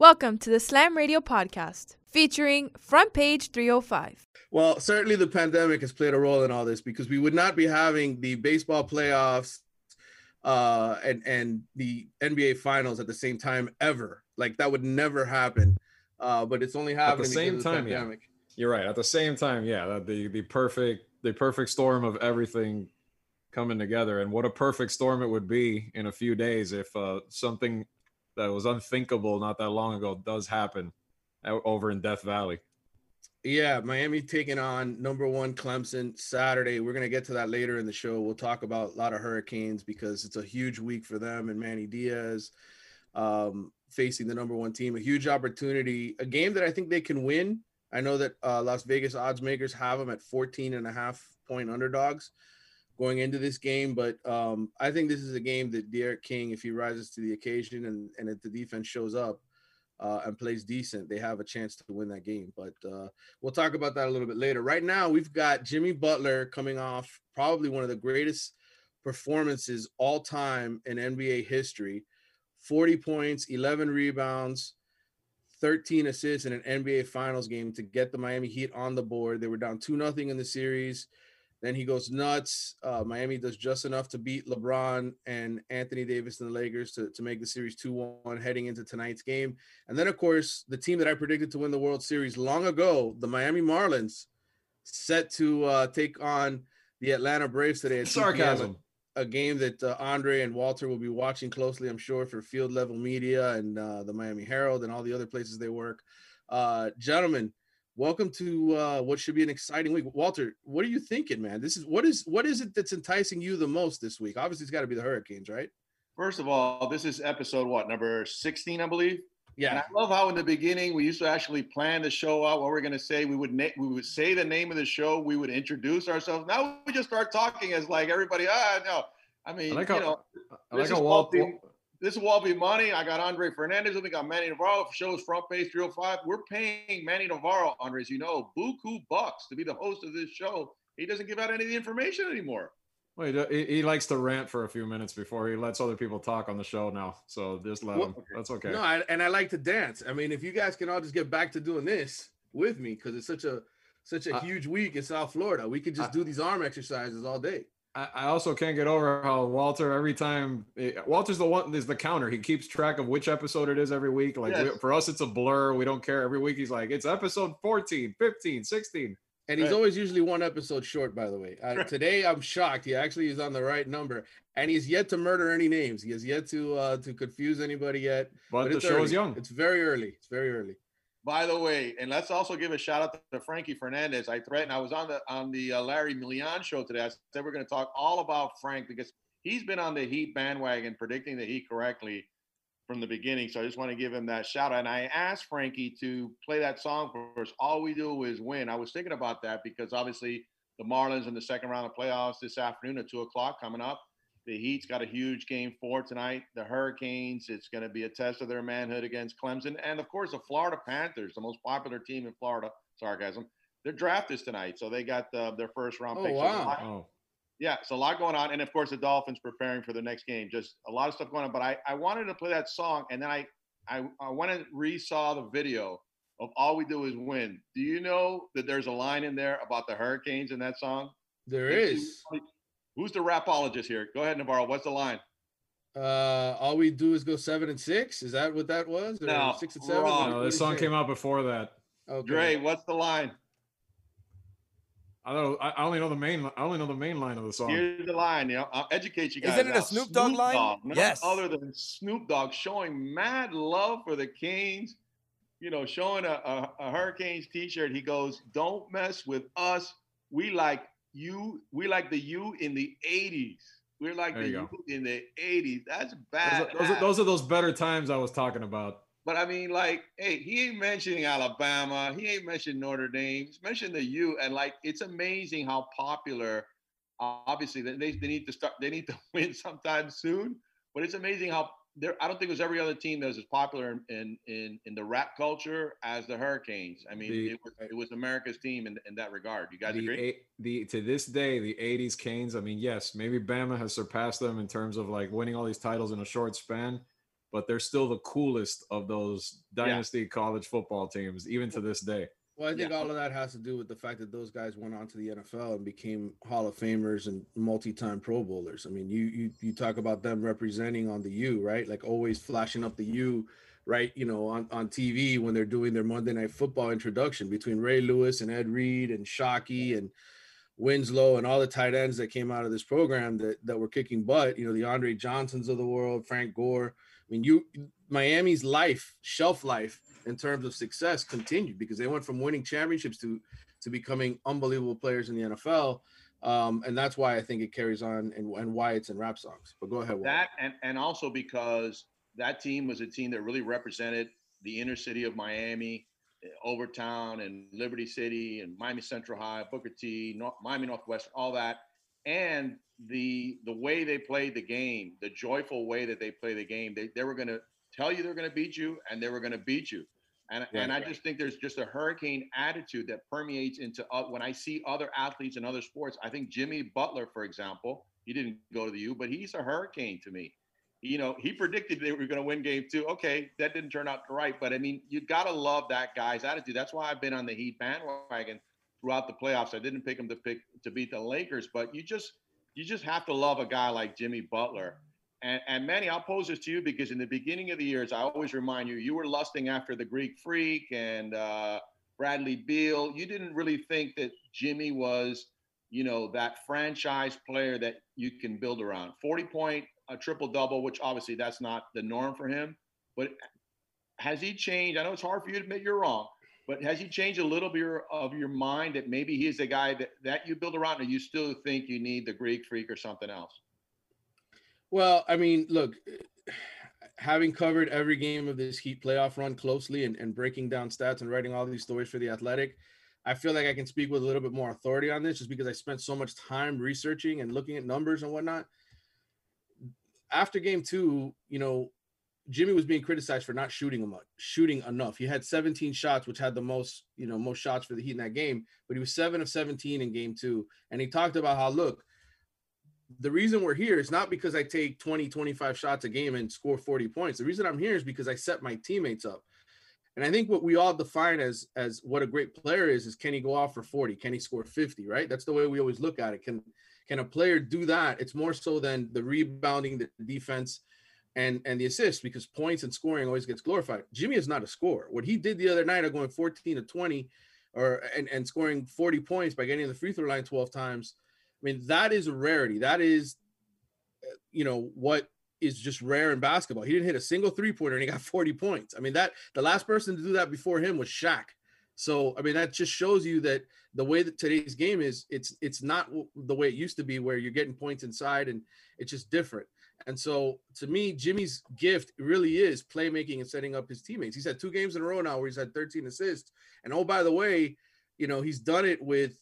Welcome to the Slam Radio podcast featuring Front Page 305. Well, certainly the pandemic has played a role in all this because we would not be having the baseball playoffs uh, and and the NBA finals at the same time ever. Like that would never happen. Uh, but it's only happening at the same time. The yeah. You're right. At the same time, yeah, the the perfect the perfect storm of everything coming together, and what a perfect storm it would be in a few days if uh, something that was unthinkable not that long ago does happen over in Death Valley. Yeah, Miami taking on number one Clemson Saturday. We're gonna get to that later in the show. We'll talk about a lot of Hurricanes because it's a huge week for them and Manny Diaz um, facing the number one team. A huge opportunity, a game that I think they can win. I know that uh, Las Vegas odds makers have them at 14 and a half point underdogs going into this game. But um, I think this is a game that D'Eriq King, if he rises to the occasion and, and if the defense shows up uh, and plays decent, they have a chance to win that game. But uh, we'll talk about that a little bit later. Right now, we've got Jimmy Butler coming off probably one of the greatest performances all time in NBA history 40 points, 11 rebounds. 13 assists in an NBA Finals game to get the Miami Heat on the board. They were down 2 nothing in the series. Then he goes nuts. Uh, Miami does just enough to beat LeBron and Anthony Davis and the Lakers to, to make the series 2 1 heading into tonight's game. And then, of course, the team that I predicted to win the World Series long ago, the Miami Marlins, set to uh, take on the Atlanta Braves today. Sarcasm. A, a game that uh, Andre and Walter will be watching closely, I'm sure, for field level media and uh, the Miami Herald and all the other places they work. Uh, gentlemen, welcome to uh, what should be an exciting week. Walter, what are you thinking, man? This is what is what is it that's enticing you the most this week? Obviously, it's got to be the Hurricanes, right? First of all, this is episode what number sixteen, I believe. Yeah, and I love how in the beginning we used to actually plan the show out. What we're going to say, we would na- we would say the name of the show, we would introduce ourselves. Now we just start talking as like everybody. Ah, no, I mean, I like you how, know, I like how Walt, this is Walby Money. I got Andre Fernandez. We got Manny Navarro. For shows Front Page 305. We're paying Manny Navarro, Andre, as you know, buku bucks to be the host of this show. He doesn't give out any of the information anymore. Well, he, he likes to rant for a few minutes before he lets other people talk on the show now. So just let well, him. That's okay. No, I, and I like to dance. I mean, if you guys can all just get back to doing this with me, because it's such a such a huge week in South Florida, we could just I, do these arm exercises all day. I also can't get over how Walter every time eh, Walter's the one is the counter. He keeps track of which episode it is every week. Like yes. we, for us, it's a blur. We don't care. Every week he's like, it's episode 14, 15, 16. And he's right. always usually one episode short, by the way. Uh, today I'm shocked. He actually is on the right number, and he's yet to murder any names. He has yet to uh, to confuse anybody yet. But, but the show is young. It's very early. It's very early. By the way, and let's also give a shout out to Frankie Fernandez. I threatened. I was on the on the uh, Larry Milian show today. I said we're going to talk all about Frank because he's been on the Heat bandwagon, predicting the Heat correctly from the beginning. So I just want to give him that shout out. And I asked Frankie to play that song for us. All we do is win. I was thinking about that because obviously the Marlins in the second round of playoffs this afternoon at two o'clock coming up. The Heat's got a huge game four tonight. The Hurricanes, it's going to be a test of their manhood against Clemson. And of course, the Florida Panthers, the most popular team in Florida. Sarcasm. Their draft is tonight. So they got the, their first round oh, pick. Wow. So oh. Yeah, so a lot going on. And of course, the Dolphins preparing for the next game. Just a lot of stuff going on. But I, I wanted to play that song. And then I, I, I went and re saw the video of All We Do Is Win. Do you know that there's a line in there about the Hurricanes in that song? There is. Who's the rapologist here? Go ahead, Navarro. What's the line? Uh, all we do is go seven and six. Is that what that was? Or no, six and seven. Wrong. No, this song came out before that. Okay. Dre, what's the line? I don't. I only know the main. I only know the main line of the song. Here's the line. You know, I'll educate you guys. Isn't it a Snoop Dogg Snoop line? Dogg, yes. Other than Snoop Dogg showing mad love for the Canes, you know, showing a, a, a Hurricanes T-shirt. He goes, "Don't mess with us. We like you we like the you in the 80s. We're like there the you, in the 80s. That's bad. Those, those, are, those are those better times I was talking about. But I mean, like, hey, he ain't mentioning Alabama. He ain't mentioning Notre Dame. He's mentioning the U. And like, it's amazing how popular. Uh, obviously, they, they need to start. They need to win sometime soon. But it's amazing how there, I don't think there's every other team that was as popular in, in in the rap culture as the Hurricanes. I mean, the, it, was, it was America's team in, in that regard. You guys the, agree? The to this day, the '80s Canes. I mean, yes, maybe Bama has surpassed them in terms of like winning all these titles in a short span, but they're still the coolest of those dynasty yeah. college football teams, even to this day. Well, I think yeah. all of that has to do with the fact that those guys went on to the NFL and became Hall of Famers and multi-time Pro Bowlers. I mean, you you you talk about them representing on the U, right? Like always flashing up the U, right? You know, on, on TV when they're doing their Monday Night Football introduction between Ray Lewis and Ed Reed and Shockey and Winslow and all the tight ends that came out of this program that that were kicking butt. You know, the Andre Johnsons of the world, Frank Gore. I mean, you Miami's life, shelf life in terms of success continued because they went from winning championships to to becoming unbelievable players in the NFL. Um, and that's why I think it carries on and, and why it's in rap songs. But go ahead. Will. That and and also because that team was a team that really represented the inner city of Miami, Overtown and Liberty City and Miami Central High, Booker T, North, Miami Northwest, all that, and the the way they played the game, the joyful way that they play the game. They they were going to tell you they're going to beat you, and they were going to beat you. And, yeah, and I just think there's just a hurricane attitude that permeates into uh, when I see other athletes in other sports. I think Jimmy Butler, for example, he didn't go to the U, but he's a hurricane to me. You know, he predicted they were going to win game two. Okay, that didn't turn out right, but I mean, you got to love that guy's attitude. That's why I've been on the Heat bandwagon throughout the playoffs. I didn't pick him to pick to beat the Lakers, but you just you just have to love a guy like Jimmy Butler and, and Manny, I'll pose this to you because in the beginning of the years, I always remind you, you were lusting after the Greek Freak and uh, Bradley Beal. You didn't really think that Jimmy was, you know, that franchise player that you can build around. 40 point, a triple double, which obviously that's not the norm for him. But has he changed? I know it's hard for you to admit you're wrong, but has he changed a little bit of your mind that maybe he's the guy that, that you build around, or you still think you need the Greek Freak or something else? Well, I mean, look, having covered every game of this Heat playoff run closely and, and breaking down stats and writing all these stories for the Athletic, I feel like I can speak with a little bit more authority on this just because I spent so much time researching and looking at numbers and whatnot. After game two, you know, Jimmy was being criticized for not shooting enough, shooting enough. He had 17 shots, which had the most, you know, most shots for the Heat in that game, but he was seven of 17 in game two. And he talked about how, look, the reason we're here is not because I take 20, 25 shots a game and score 40 points. The reason I'm here is because I set my teammates up. And I think what we all define as as what a great player is is can he go off for 40? Can he score 50, right? That's the way we always look at it. Can can a player do that? It's more so than the rebounding, the defense, and and the assists because points and scoring always gets glorified. Jimmy is not a scorer. What he did the other night of going 14 to 20 or and, and scoring 40 points by getting the free throw line 12 times – I mean, that is a rarity. That is, uh, you know, what is just rare in basketball. He didn't hit a single three pointer and he got 40 points. I mean, that the last person to do that before him was Shaq. So, I mean, that just shows you that the way that today's game is, it's it's not the way it used to be, where you're getting points inside and it's just different. And so, to me, Jimmy's gift really is playmaking and setting up his teammates. He's had two games in a row now where he's had 13 assists. And oh, by the way, you know, he's done it with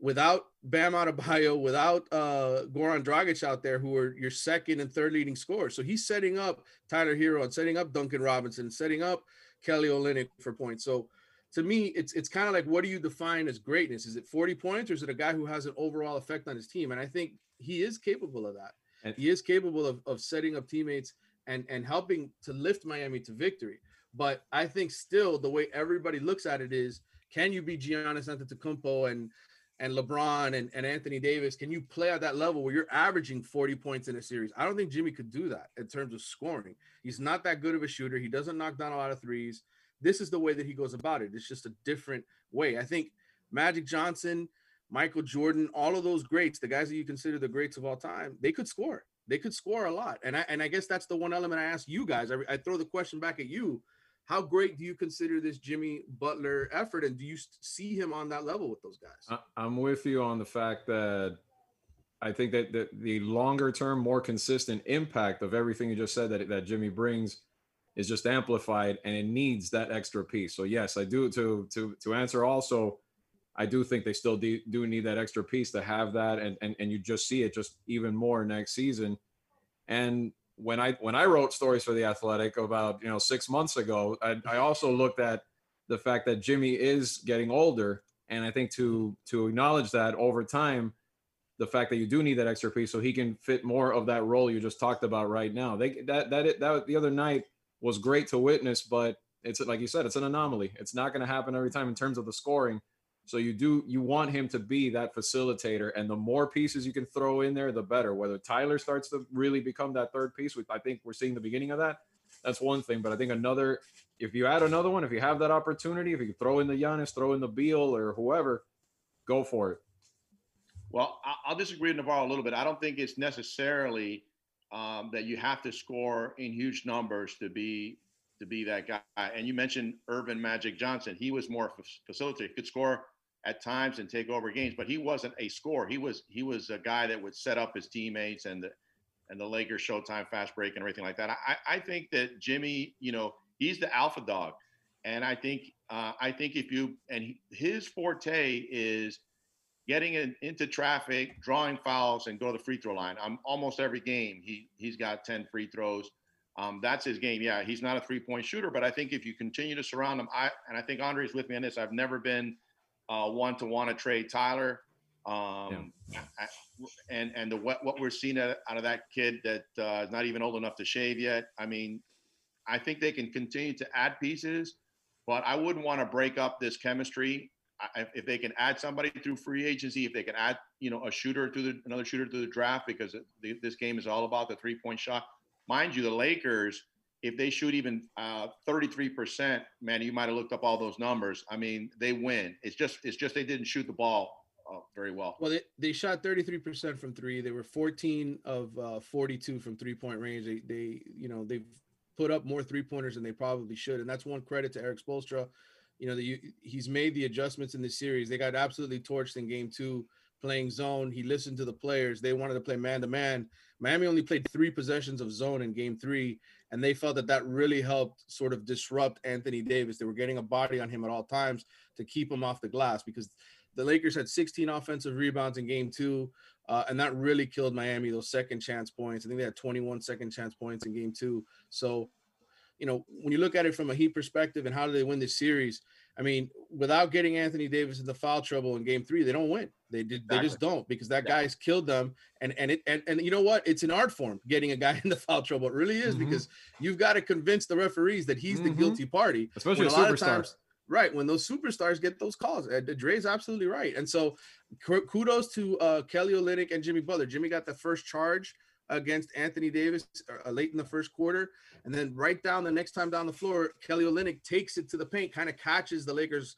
without Bam Adebayo, without uh, Goran Dragic out there, who are your second and third leading scorers. So he's setting up Tyler Herro and setting up Duncan Robinson, setting up Kelly Olynyk for points. So to me, it's it's kind of like what do you define as greatness? Is it 40 points or is it a guy who has an overall effect on his team? And I think he is capable of that. And he is capable of, of setting up teammates and, and helping to lift Miami to victory. But I think still the way everybody looks at it is can you be Giannis Antetokounmpo and and LeBron and, and Anthony Davis, can you play at that level where you're averaging 40 points in a series? I don't think Jimmy could do that in terms of scoring. He's not that good of a shooter. He doesn't knock down a lot of threes. This is the way that he goes about it. It's just a different way. I think Magic Johnson, Michael Jordan, all of those greats, the guys that you consider the greats of all time, they could score. They could score a lot. And I and I guess that's the one element I ask you guys. I, I throw the question back at you how great do you consider this Jimmy Butler effort, and do you see him on that level with those guys? I'm with you on the fact that I think that the, the longer term, more consistent impact of everything you just said that that Jimmy brings is just amplified, and it needs that extra piece. So yes, I do to to to answer also. I do think they still do, do need that extra piece to have that, and, and and you just see it just even more next season. And when I when I wrote stories for the Athletic about you know six months ago, I, I also looked at the fact that Jimmy is getting older, and I think to to acknowledge that over time, the fact that you do need that extra piece so he can fit more of that role you just talked about right now. They that that that the other night was great to witness, but it's like you said, it's an anomaly. It's not going to happen every time in terms of the scoring. So you do you want him to be that facilitator, and the more pieces you can throw in there, the better. Whether Tyler starts to really become that third piece, which I think we're seeing the beginning of that. That's one thing, but I think another, if you add another one, if you have that opportunity, if you throw in the Giannis, throw in the Beal or whoever, go for it. Well, I'll disagree with Navarro a little bit. I don't think it's necessarily um, that you have to score in huge numbers to be to be that guy. And you mentioned Earvin Magic Johnson. He was more facilitator. He could score at times and take over games, but he wasn't a scorer. He was he was a guy that would set up his teammates and the and the Lakers Showtime fast break and everything like that. I, I think that Jimmy, you know, he's the alpha dog, and I think uh, I think if you and he, his forte is getting in, into traffic, drawing fouls, and go to the free throw line. I'm almost every game he he's got ten free throws. Um, that's his game. Yeah, he's not a three point shooter, but I think if you continue to surround him, I and I think Andre's with me on this. I've never been uh, one to want to trade Tyler. Um, yeah. I, and and the what what we're seeing out of that kid that uh, is not even old enough to shave yet. I mean, I think they can continue to add pieces, but I wouldn't want to break up this chemistry. I, if they can add somebody through free agency, if they can add you know a shooter to the another shooter to the draft, because it, this game is all about the three point shot. Mind you, the Lakers if they shoot even uh, 33%, man, you might have looked up all those numbers. I mean, they win. It's just it's just they didn't shoot the ball uh, very well. Well, they, they shot 33% from three. They were 14 of uh, 42 from three point range. They they you know they've put up more three pointers than they probably should, and that's one credit to Erik Spoelstra. You know, the, he's made the adjustments in the series. They got absolutely torched in game two playing zone. He listened to the players. They wanted to play man to man. Miami only played three possessions of zone in game three and they felt that that really helped sort of disrupt Anthony Davis. They were getting a body on him at all times to keep him off the glass because the Lakers had 16 offensive rebounds in game two, uh, and that really killed Miami, those second chance points. I think they had 21 second chance points in game two. So, you know, when you look at it from a Heat perspective and how do they win this series, I mean, without getting Anthony Davis into foul trouble in game three, they don't win. They did. Exactly. They just don't because that yeah. guy's killed them. And and it and, and you know what? It's an art form getting a guy into foul trouble. It really is mm-hmm. because you've got to convince the referees that he's mm-hmm. the guilty party. Especially a, lot of times, right when those superstars get those calls. Uh, Dre's absolutely right. And so kudos to uh, Kelly Olynyk and Jimmy Butler. Jimmy got the first charge against Anthony Davis uh, late in the first quarter. And then right down the next time down the floor, Kelly Olynyk takes it to the paint, kind of catches the Lakers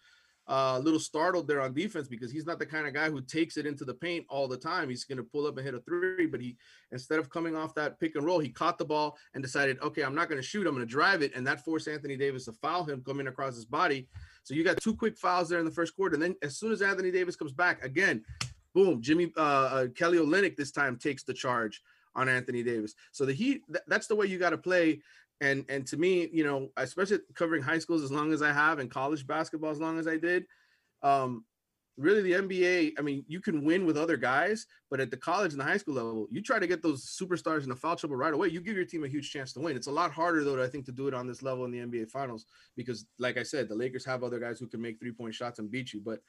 uh, a little startled there on defense because he's not the kind of guy who takes it into the paint all the time. He's going to pull up and hit a three, but he instead of coming off that pick and roll, he caught the ball and decided, okay, I'm not going to shoot, I'm going to drive it, and that forced Anthony Davis to foul him coming across his body. So you got two quick fouls there in the first quarter, and then as soon as Anthony Davis comes back again, boom, Jimmy uh, uh, Kelly Olynyk this time takes the charge on Anthony Davis. So the Heat, th- that's the way you got to play. And and to me, you know, especially covering high schools as long as I have and college basketball as long as I did, um, really the NBA, I mean, you can win with other guys, but at the college and the high school level, you try to get those superstars in the foul trouble right away. You give your team a huge chance to win. It's a lot harder though, I think, to do it on this level in the NBA finals because, like I said, the Lakers have other guys who can make three point shots and beat you. But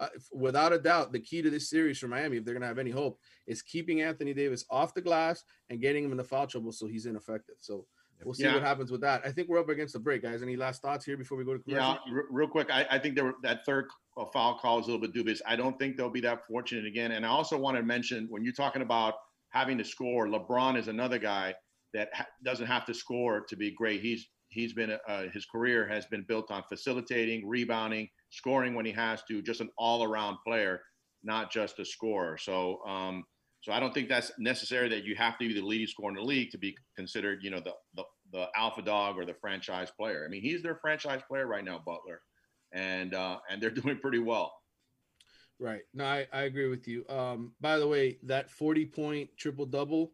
uh, without a doubt, the key to this series for Miami, if they're going to have any hope, is keeping Anthony Davis off the glass and getting him in the foul trouble so he's ineffective. So we'll see yeah. what happens with that. I think we're up against the break, guys. Any last thoughts here before we go to commercial? Yeah, r- real quick. I, I think there were, that third foul call is a little bit dubious. I don't think they'll be that fortunate again. And I also want to mention when you're talking about having to score, LeBron is another guy that ha- doesn't have to score to be great. He's he's been uh, his career has been built on facilitating, rebounding, scoring when he has to, just an all-around player, not just a scorer. So, um, so I don't think that's necessary that you have to be the leading scorer in the league to be considered, you know, the, the the alpha dog or the franchise player. I mean, he's their franchise player right now, Butler, and uh, and they're doing pretty well. Right. No, I, I agree with you. Um, by the way, that 40 point triple double,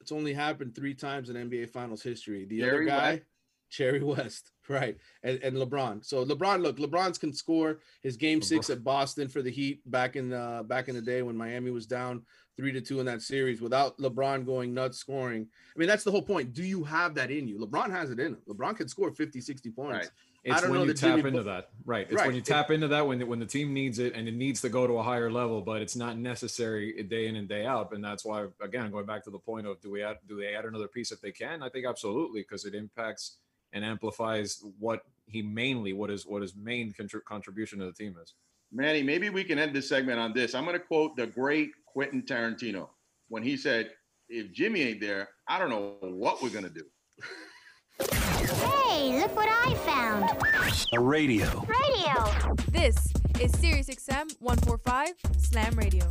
it's only happened three times in NBA Finals history. The other guy, Jerry West. Right. And, and LeBron. So LeBron, look, LeBron's can score his game oh, six at Boston for the Heat back in the back in the day when Miami was down three to two in that series without LeBron going nuts scoring. I mean, that's the whole point. Do you have that in you? LeBron has it in him. LeBron can score 50, 60 points. Right. It's don't when know you tap Jimmy into that, right? It's Right. when you tap into that when the, when the team needs it and it needs to go to a higher level, but it's not necessary day in and day out. And that's why, again, going back to the point of do we add do they add another piece if they can? I think absolutely because it impacts and amplifies what he mainly what is what his main contri- contribution to the team is. Manny, maybe we can end this segment on this. I'm going to quote the great Quentin Tarantino when he said, "If Jimmy ain't there, I don't know what we're going to do." Hey, look what I found. A radio. Radio. This is SiriusXM 145 Slam Radio.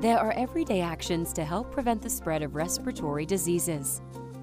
There are everyday actions to help prevent the spread of respiratory diseases.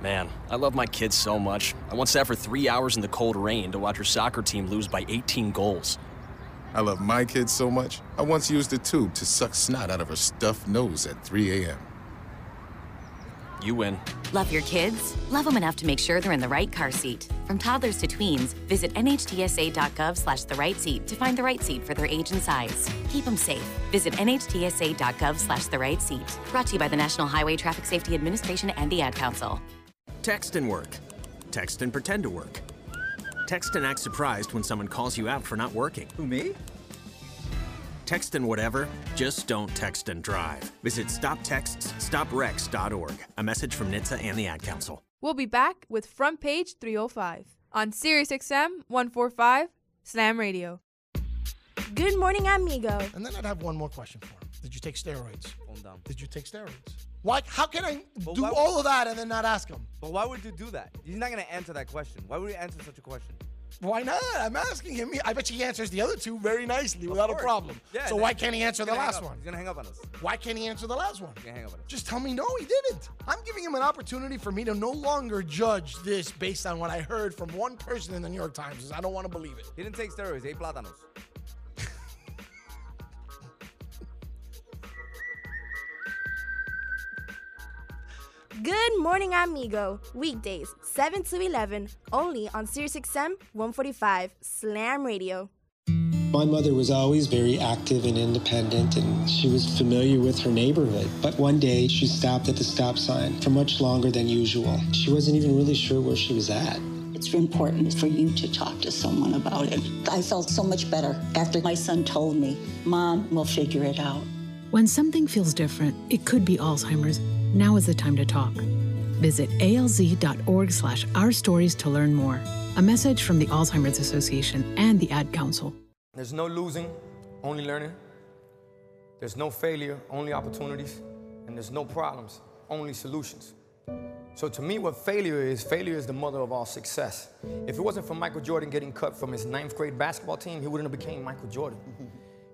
Man, I love my kids so much. I once sat for three hours in the cold rain to watch her soccer team lose by 18 goals. I love my kids so much, I once used a tube to suck snot out of her stuffed nose at 3 a.m. You win. Love your kids? Love them enough to make sure they're in the right car seat. From toddlers to tweens, visit nhtsa.gov slash the right seat to find the right seat for their age and size. Keep them safe. Visit nhtsa.gov slash the right seat. Brought to you by the National Highway Traffic Safety Administration and the Ad Council. Text and work. Text and pretend to work. Text and act surprised when someone calls you out for not working. Who, me? Text and whatever, just don't text and drive. Visit stoptextsstopwrecks.org. A message from NHTSA and the Ad Council. We'll be back with Front Page 305 on SiriusXM 145 Slam Radio. Good morning, amigo. And then I'd have one more question for him. Did you take steroids? Calm down. Did you take steroids? Why? How can I But do all of that and then not ask him? But why would you do that? He's not gonna answer that question. Why would he answer such a question? Why not? I'm asking him. I bet he answers the other two very nicely without a problem. Yeah, so why can't he answer the last one? He's gonna hang up on us. Why can't he answer the last one? He's gonna hang up on us. Just tell me no, he didn't. I'm giving him an opportunity for me to no longer judge this based on what I heard from one person in the New York Times. I don't want to believe it. He didn't take steroids. He ate plátanos. Good morning, amigo. Weekdays, 7 to 11, only on SiriusXM 145 Slam Radio. My mother was always very active and independent, and she was familiar with her neighborhood. But one day, she stopped at the stop sign for much longer than usual. She wasn't even really sure where she was at. It's important for you to talk to someone about it. I felt so much better after my son told me, Mom, we'll figure it out. When something feels different, it could be Alzheimer's. Now is the time to talk. Visit alz.org slash our stories to learn more. A message from the Alzheimer's Association and the Ad Council. There's no losing, only learning. There's no failure, only opportunities. And there's no problems, only solutions. So to me, what failure is, failure is the mother of all success. If it wasn't for Michael Jordan getting cut from his ninth grade basketball team, he wouldn't have became Michael Jordan.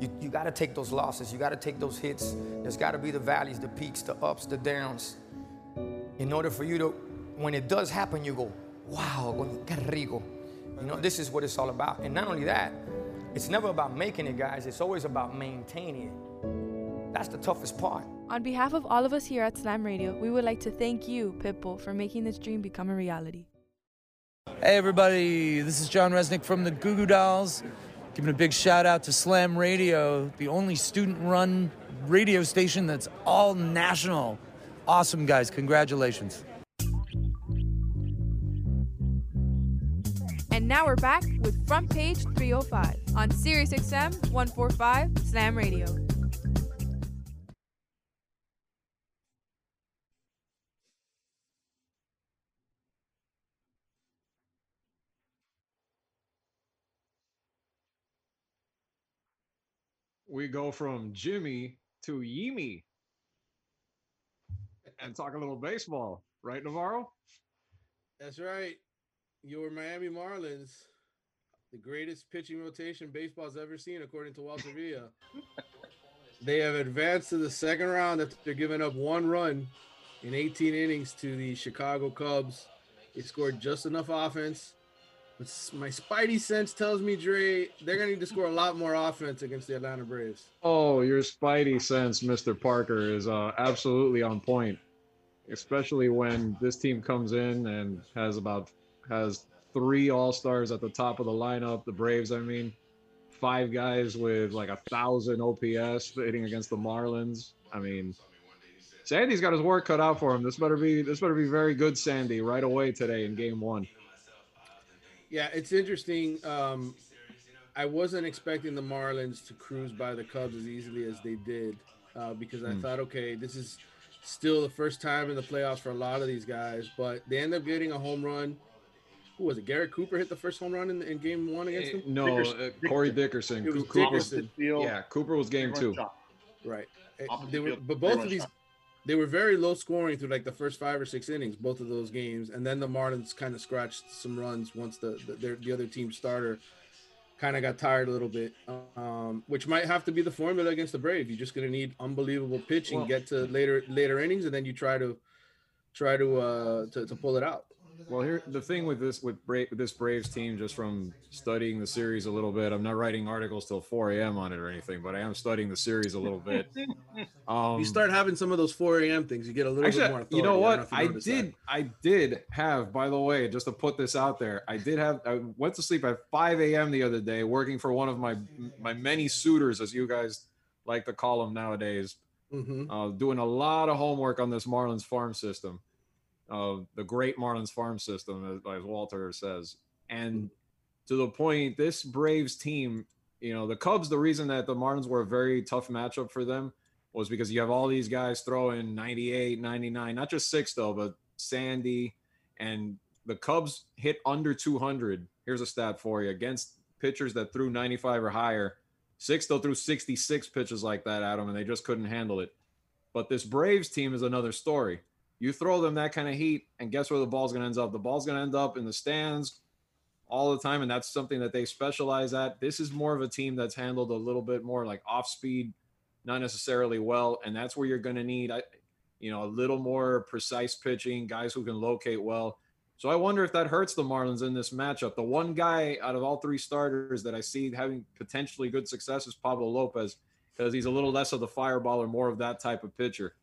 You, you gotta take those losses, you gotta take those hits. There's gotta be the valleys, the peaks, the ups, the downs. In order for you to, when it does happen, you go, wow, qué rico. You know, this is what it's all about. And not only that, it's never about making it, guys, it's always about maintaining it. That's the toughest part. On behalf of all of us here at Slam Radio, we would like to thank you, Pitbull, for making this dream become a reality. Hey everybody, this is John Rzeznik from the Goo Goo Dolls. Giving a big shout out to Slam Radio, the only student run radio station that's all national. Awesome guys, congratulations. And now we're back with Front Page 305 on SiriusXM 145 Slam Radio. We go from Jimmy to Yimi and talk a little baseball, right, Navarro? That's right. Your Miami Marlins, the greatest pitching rotation baseball's ever seen, according to Walter Villa. they have advanced to the second round after giving up one run in 18 innings to the Chicago Cubs. They scored just enough offense. My spidey sense tells me, Dre, they're going to need to score a lot more offense against the Atlanta Braves. Oh, your spidey sense, Mr. Parker, is uh, absolutely on point. Especially when this team comes in and has about has three all stars at the top of the lineup. The Braves, I mean, five guys with like a thousand OPS hitting against the Marlins. I mean, Sandy's got his work cut out for him. This better be this better be very good, Sandy, right away today in Game One. Yeah, it's interesting. Um, I wasn't expecting the Marlins to cruise by the Cubs as easily as they did uh, because I Hmm. thought, okay, this is still the first time in the playoffs for a lot of these guys, but they end up getting a home run. Who was it? Garrett Cooper hit the first home run in, in game one against them? Eh, No, uh, Corey Dickerson. It was Coo- Cooper was- Dickerson. yeah, Cooper was game two. Right. Eh, Opposite They were, but both of these, shot. They were very low scoring through like the first five or six innings, both of those games, and then the Marlins kind of scratched some runs once the the, their, the other team starter kind of got tired a little bit, um, which might have to be the formula against the Braves. You're just going to need unbelievable pitching, Well- get to later later innings, and then you try to try to uh to, to pull it out. Well, here the thing with this with, Bra- with this Braves team, just from studying the series a little bit, I'm not writing articles till 4 a.m. on it or anything, but I am studying the series a little bit. Um, you start having some of those 4 a.m. things, you get a little Actually, bit more. you know authority. I what? know I noticed that. did. I did have, by the way, just to put this out there, I did have. I went to sleep at 5 a.m. the other day, working for one of my my many suitors, as you guys like to call them nowadays. Mhm. Uh, doing a lot of homework on this Marlins farm system, uh, the great Marlins farm system, as, as Walter says, and to the point, this Braves team, you know, the Cubs. The reason that the Marlins were a very tough matchup for them was because you have all these guys throwing 98, 99, not just Sixto, but Sandy and the Cubs hit under 200. Here's a stat for you against pitchers that threw 95 or higher. Sixto threw 66 pitches like that at them, and they just couldn't handle it. But this Braves team is another story. You throw them that kind of heat, and guess where the ball's going to end up? The ball's going to end up in the stands all the time, and that's something that they specialize at. This is more of a team that's handled a little bit more like off speed, not necessarily well, and that's where you're going to need, you know, a little more precise pitching, guys who can locate well. So I wonder if that hurts the Marlins in this matchup. The one guy out of all three starters that I see having potentially good success is Pablo Lopez because he's a little less of the fireball or more of that type of pitcher.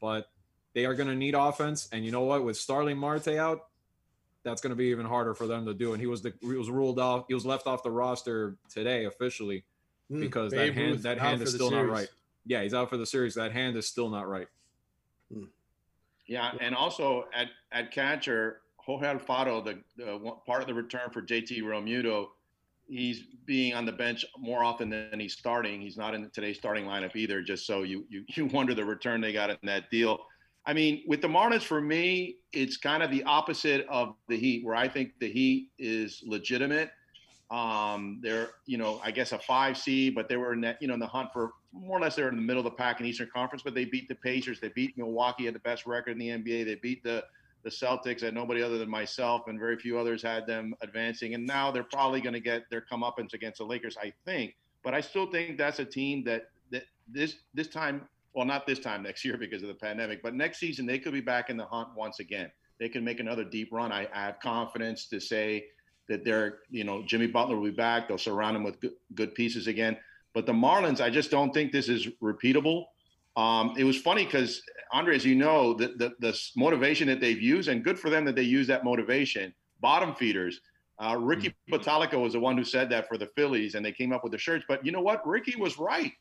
But they are going to need offense, and you know what? With Starling Marte out, that's going to be even harder for them to do. And he was the he was ruled off. He was left off the roster today officially Mm, because Babe that hand Ruth that hand is the still not right. Yeah, he's out for the series. That hand is still not right. Yeah, and also at at catcher, Jorge Alfaro, the, the one, part of the return for JT Realmuto, he's being on the bench more often than he's starting. He's not in today's starting lineup either. Just so you you you wonder the return they got in that deal. I mean, with the Marlins, for me, it's kind of the opposite of the Heat, where I think the Heat is legitimate. Um, they're, you know, I guess a five seed, but they were in that, you know, in the hunt for more or less they're in the middle of the pack in Eastern Conference, but they beat the Pacers, they beat Milwaukee, had the best record in the NBA, they beat the the Celtics that nobody other than myself and very few others had them advancing, and now they're probably going to get their comeuppance against the Lakers, I think. But I still think that's a team that that this this time, well, not this time next year because of the pandemic, but next season they could be back in the hunt once again. They can make another deep run. I, I have confidence to say that they're, you know, Jimmy Butler will be back. They'll surround him with good, good pieces again. But the Marlins, I just don't think this is repeatable. Um, it was funny because Andre, as you know, the, the the motivation that they've used, and good for them that they use that motivation. Bottom feeders. Uh, Ricky Bottalico was the one who said that for the Phillies, and they came up with the shirts. But you know what? Ricky was right.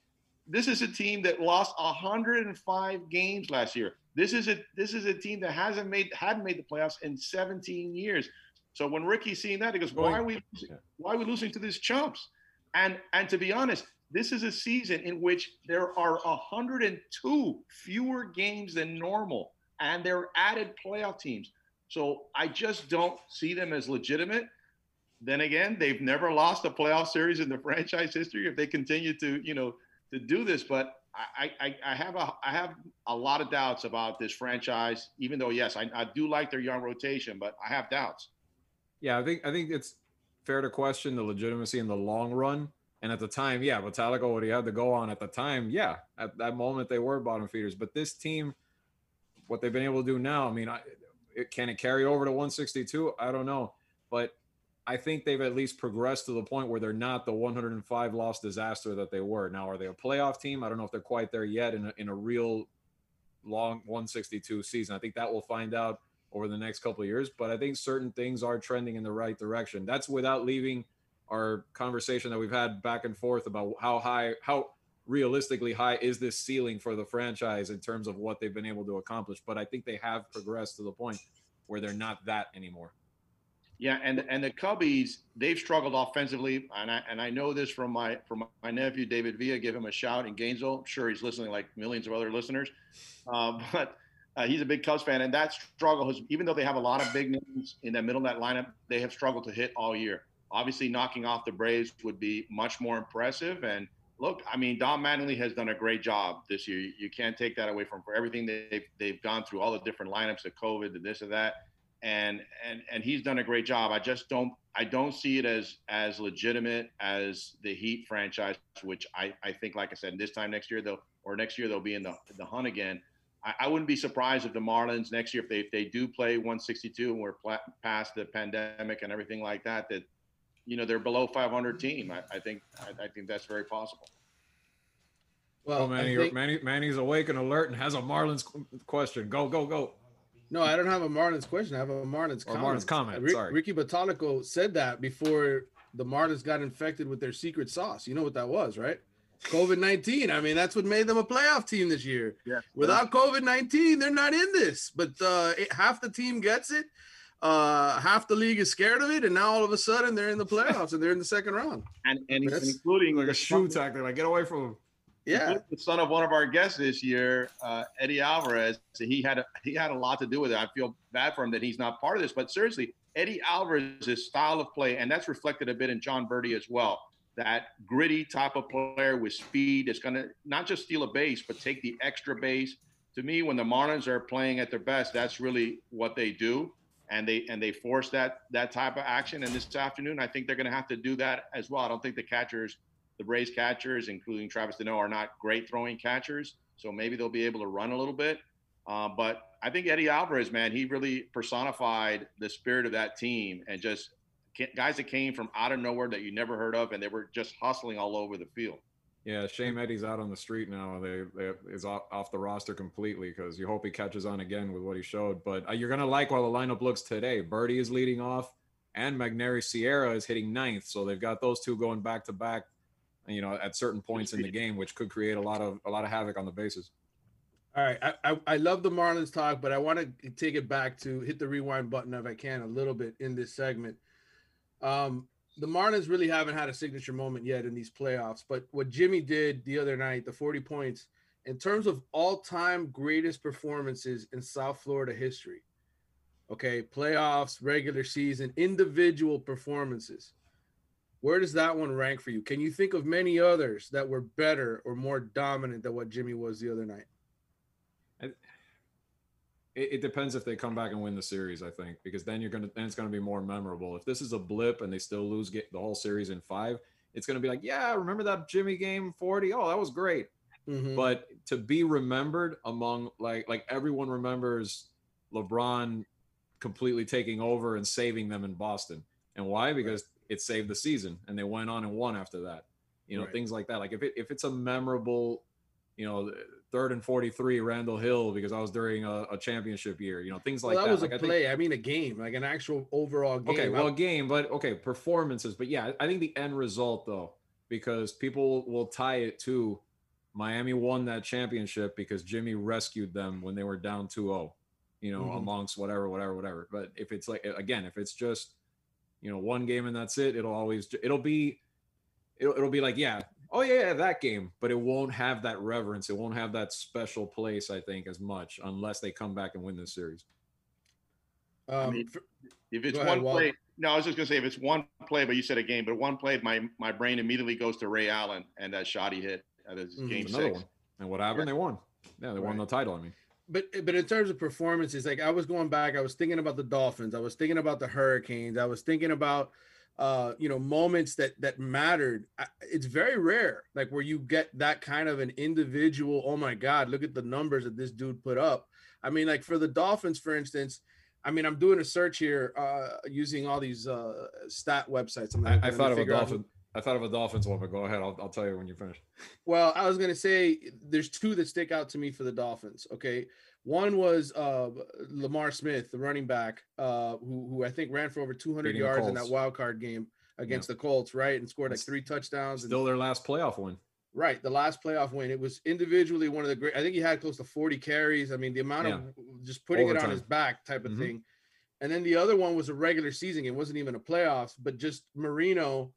This is a team that lost 105 games last year. This is a this is a team that hasn't made hadn't made the playoffs in 17 years. So when Ricky's seeing that, he goes, "Why are we losing? why are we losing to these chumps?" And and to be honest, this is a season in which there are 102 fewer games than normal, and they're added playoff teams. So I just don't see them as legitimate. Then again, they've never lost a playoff series in the franchise history. If they continue to, you know, to do this, but I, I, I have a I have a lot of doubts about this franchise. Even though yes, I, I do like their young rotation, but I have doubts. Yeah, I think I think it's fair to question the legitimacy in the long run. And at the time, yeah, Bottalico, what he had to go on at the time, yeah, at that moment they were bottom feeders. But this team, what they've been able to do now, I mean, I, it, can it carry over to 162? I don't know, but I think they've at least progressed to the point where they're not the 105 loss disaster that they were. Now, are they a playoff team? I don't know if they're quite there yet in a, in a real long 162 season. I think that we'll find out over the next couple of years, but I think certain things are trending in the right direction. That's without leaving our conversation that we've had back and forth about how high, how realistically high is this ceiling for the franchise in terms of what they've been able to accomplish. But I think they have progressed to the point where they're not that anymore. Yeah, and and the Cubbies they've struggled offensively, and I and I know this from my from my nephew David Villa. Give him a shout in Gainesville. I'm sure he's listening like millions of other listeners, uh, but uh, he's a big Cubs fan, and that struggle has even though they have a lot of big names in that middle of that lineup, they have struggled to hit all year. Obviously, knocking off the Braves would be much more impressive. And look, I mean, Don Mattingly has done a great job this year. You can't take that away from for everything they've they've gone through, all the different lineups, the COVID, the this or that and and and he's done a great job. I just don't I don't see it as as legitimate as the Heat franchise, which I I think, like I said, this time next year they'll or next year they'll be in the the hunt again. I, I wouldn't be surprised if the Marlins next year, if they if they do play 162 and we're pl- past the pandemic and everything like that, that you know they're below 500 team. I, I think I, I think that's very possible. Well, Manny, think, Manny, Manny's awake and alert and has a Marlins question. Go, go, go. No, I don't have a Marlins question. I have a Marlins comment. Marlins comment. Sorry. Ricky Bottalico said that before the Marlins got infected with their secret sauce. You know what that was, right? COVID 19. I mean, that's what made them a playoff team this year. Yeah. Without COVID 19, they're not in this. But uh, it, half the team gets it, uh, half the league is scared of it, and now all of a sudden they're in the playoffs and they're in the second round. And, and including like a shoe tactic, like get away from them. Yeah, the son of one of our guests this year, uh, Eddie Alvarez. He had a, he had a lot to do with it. I feel bad for him that he's not part of this, but seriously, Eddie Alvarez's style of play, and that's reflected a bit in John Berti as well. That gritty type of player with speed is going to not just steal a base, but take the extra base. To me, when the Marlins are playing at their best, that's really what they do, and they and they force that that type of action. And this afternoon, I think they're going to have to do that as well. I don't think the catchers the Braves catchers, including Travis d'Arnaud, are not great throwing catchers, so maybe they'll be able to run a little bit. Uh, but I think Eddie Alvarez, man, he really personified the spirit of that team and just guys that came from out of nowhere that you never heard of, and they were just hustling all over the field. Yeah, shame Eddie's out on the street now. They, they is off, off the roster completely because you hope he catches on again with what he showed. But uh, you're gonna like while the lineup looks today. Berti is leading off, and Magneuris Sierra is hitting ninth. So they've got those two going back to back you know, at certain points in the game, which could create a lot of a lot of havoc on the bases. All right, I, I, I love the Marlins talk, but I want to take it back to hit the rewind button if I can a little bit in this segment. Um, the Marlins really haven't had a signature moment yet in these playoffs, but what Jimmy did the other night, the 40 points, in terms of all-time greatest performances in South Florida history. Okay, playoffs, regular season, individual performances. Where does that one rank for you? Can you think of many others that were better or more dominant than what Jimmy was the other night? It, it depends if they come back and win the series, I think, because then you're gonna then it's gonna be more memorable. If this is a blip and they still lose get the whole series in five, it's gonna be like, yeah, remember that Jimmy game 40? Oh, that was great. Mm-hmm. But to be remembered among like like everyone remembers LeBron completely taking over and saving them in Boston. And why? Because it saved the season and they went on and won after that. You know right. things like that. Like if it if it's a memorable you know third and 43 randall hill because i was during a, a championship year you know things like well, that, that. was like a play I, think, I, mean a game like an actual overall game. okay well a game but okay performances. But yeah i think the end result though because people will tie it to miami won that championship because jimmy rescued them when they were down 2-0 you know mm-hmm. amongst whatever whatever whatever. But if it's like again if it's just you know one game and that's it it'll always it'll be it'll, it'll be like yeah oh yeah that game but it won't have that reverence it won't have that special place i think as much unless they come back and win this series um, I mean, if it's one play no i was just gonna say if it's one play but you said a game but one play my my brain immediately goes to ray allen and that shot he hit That is Mhm. game Another six. one. And what happened? They won. Yeah, they won the title. I mean, but but in terms of performances, like I was going back, I was thinking about the Dolphins, I was thinking about the Hurricanes, I was thinking about uh you know moments that that mattered. I, it's very rare, like where you get that kind of an individual. Oh my God, look at the numbers that this dude put up. I mean, like for the Dolphins, for instance. I mean, I'm doing a search here uh, using all these uh, stat websites. I'm I, I thought of a figure out who- dolphin. I thought of a Dolphins one, but go ahead. I'll, I'll tell you when you finish. Well, I was gonna say there's two that stick out to me for the Dolphins. Okay, one was uh, Lamar Smith, the running back, uh, who who I think ran for over 200 Beating yards in that wild card game against the Colts, right, and scored like three touchdowns. and- Still their last playoff win. Right, the last playoff win. It was individually one of the great. I think he had close to 40 carries. I mean, the amount of just putting it on his back type of Mhm. thing. And then the other one was a regular season. It wasn't even a playoffs, but just Marino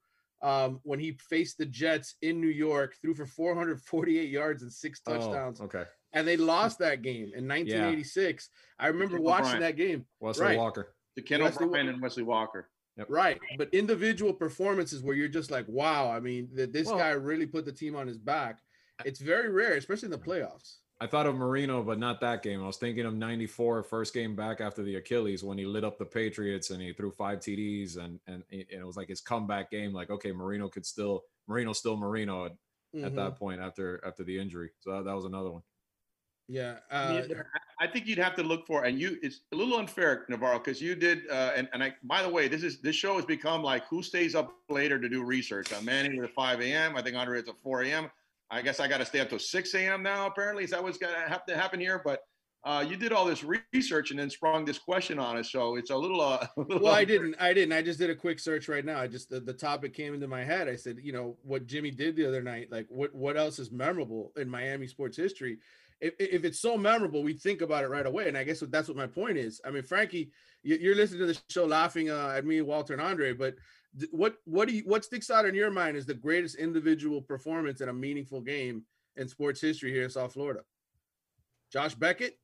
um, when he faced the Jets in New York, threw for 448 yards and six touchdowns. okay. And they lost that game in 1986. I remember Jim watching O'Brien. that game. Wesley right. Walker. To Ken Wesley O'Brien and Wesley Walker. Right, but individual performances where you're just like, wow. I mean, that this Well- guy really put the team on his back. It's very rare, especially in the playoffs. I thought of Marino, but not that game. I was thinking of 94, first game back after the Achilles when he lit up the Patriots and he threw five TDs and and, and it was like his comeback game. Like, okay, Marino could still Marino still Marino at, at Mhm. that point after after the injury. So that, that was another one. Yeah, I uh, I think you'd have to look for, and you, it's a little unfair, Navarro, because you did, uh, and, and I, by the way, this is, this show has become like who stays up later to do research. I'm Manny at 5 a.m. I think Andre is at 4 a.m. I guess I got to stay up till 6 a.m. now, apparently. Is that what's going to have to happen here? But uh, you did all this research and then sprung this question on us. So it's a little, uh, a little well, I didn't. I didn't. I just did a quick search right now. I just the, the topic came into my head. I said, you know, what Jimmy did the other night. Like, what what else is memorable in Miami sports history? If, if it's so memorable, we think about it right away. And I guess that's what my point is. I mean, Frankie, you, you're listening to the show, laughing uh, at me, Walter, and Andre. But what what do you what sticks out in your mind is the greatest individual performance in a meaningful game in sports history here in South Florida? Josh Beckett,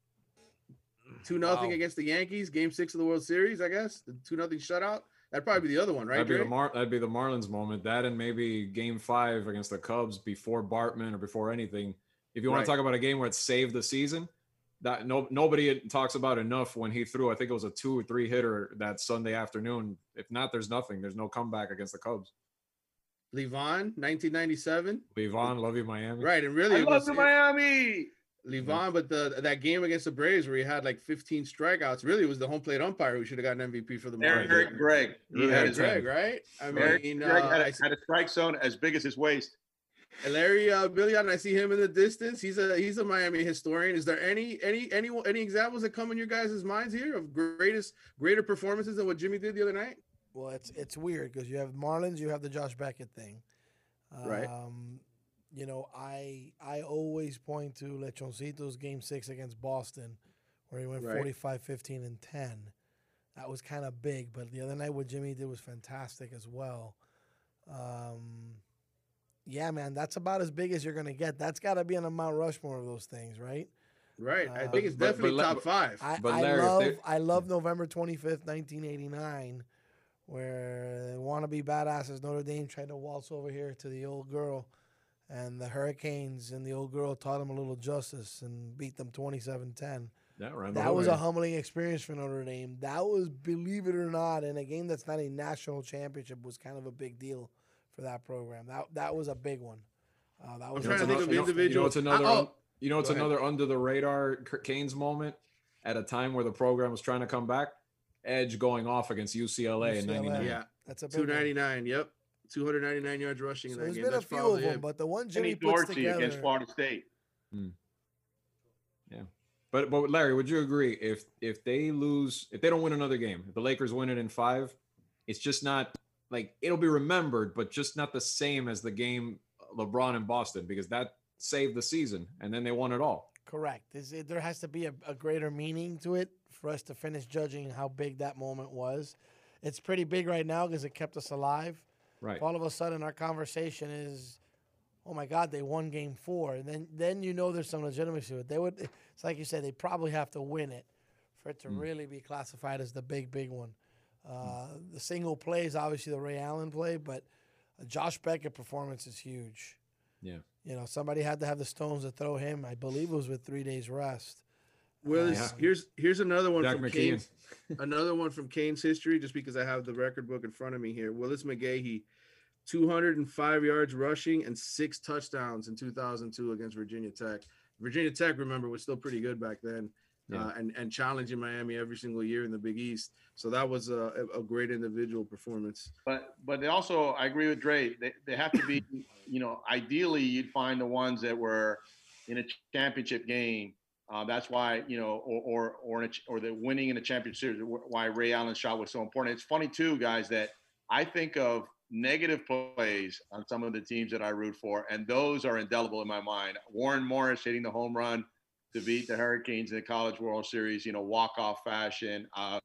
two nothing Wow. against the Yankees, Game Six of the World Series. I guess the two nothing shutout. That'd probably be the other one, right? that'd be the Mar- that'd be the Marlins moment. That and maybe Game Five against the Cubs before Bartman or before anything. If you want Right. to talk about a game where it saved the season, that no nobody talks about enough when he threw. I think it was a two or three hitter that Sunday afternoon. If not, there's nothing. There's no comeback against the Cubs. Livan, 1997. Livan, love you, Miami. Right, and really, I it love was the Miami. Livan, but the that game against the Braves where he had like 15 strikeouts, really it was the home plate umpire who should have gotten MVP for the Eric, Marlins. Eric Gregg. He had Eric his Gregg, right? I mean, Gregg uh, had, I a, had a strike zone as big as his waist. Larry uh, Billion, I see him in the distance. He's a he's a Miami historian. Is there any any any any examples that come in your guys' minds here of greatest greater performances than what Jimmy did the other night? Well, it's it's weird because you have Marlins, you have the Josh Beckett thing. Right. Um, you know, I I always point to Lechoncito's game six against Boston, where he went Right. 45, 15, and 10. That was kind of big, but the other night what Jimmy did was fantastic as well. Um, yeah, man, that's about as big as you're gonna get. That's got to be on a Mount Rushmore of those things, right? Right. I Uh, think it's but- but definitely top five. I, But Larry, if love I love November twenty fifth, nineteen eighty nine, where wannabe badasses Notre Dame tried to waltz over here to the old girl, and the Hurricanes and the old girl taught them a little justice and beat them 27-10. That That was a humbling experience for Notre Dame. That was, believe it or not, in a game that's not a national championship, was kind of a big deal for that program. That that was a big one. Uh, that was trying to a think of You know- individual- You know, it's another. Oh, un- you know, it's go ahead. another under the radar Canes moment at a time where the program was trying to come back. Edge going off against UCLA, in '99. Yeah. That's a 299. Yep. 299 yards rushing So in that there's game. been a That's few of them, it. but the one Jimmy Jimmy puts Dorsey together. against Florida State. Yeah. But but Larry, would you agree if if they lose, if they don't win another game, if the Lakers win it in five, it's just not like it'll be remembered, but just not the same as the game LeBron in Boston because that saved the season and then they won it all. Correct. Is it, there has to be a, a greater meaning to it for us to finish judging how big that moment was. It's pretty big right now because it kept us alive. Right. All of a sudden, our conversation is, "Oh my God, they won Game Four. and then then you know there's some legitimacy to it. They would. It's like you said, they probably have to win it for it to Mm. really be classified as the big big one. Uh, The single play is obviously the Ray Allen play, but a Josh Beckett performance is huge. Yeah. You know, somebody had to have the stones to throw him. I believe it was with three days rest. Well, Uh, here's here's another one Jack from McKeon. Canes', another one from Canes' history, just because I have the record book in front of me here. Willis McGahee, 205 yards rushing and six touchdowns in 2002 against Virginia Tech. Virginia Tech, remember, was still pretty good back then, Yeah. uh, and and challenging Miami every single year in the Big East. So that was a, a great individual performance. But but they also, I agree with Dre. They, they have to be, you know, ideally you'd find the ones that were in a championship game. Uh, that's why you know, or or or, in a, or the winning in a championship series. Why Ray Allen's shot was so important. It's funny too, guys, that I think of negative plays on some of the teams that I root for, and those are indelible in my mind. Warren Morris hitting the home run to beat the Hurricanes in the College World Series, you know, walk off fashion. Uh,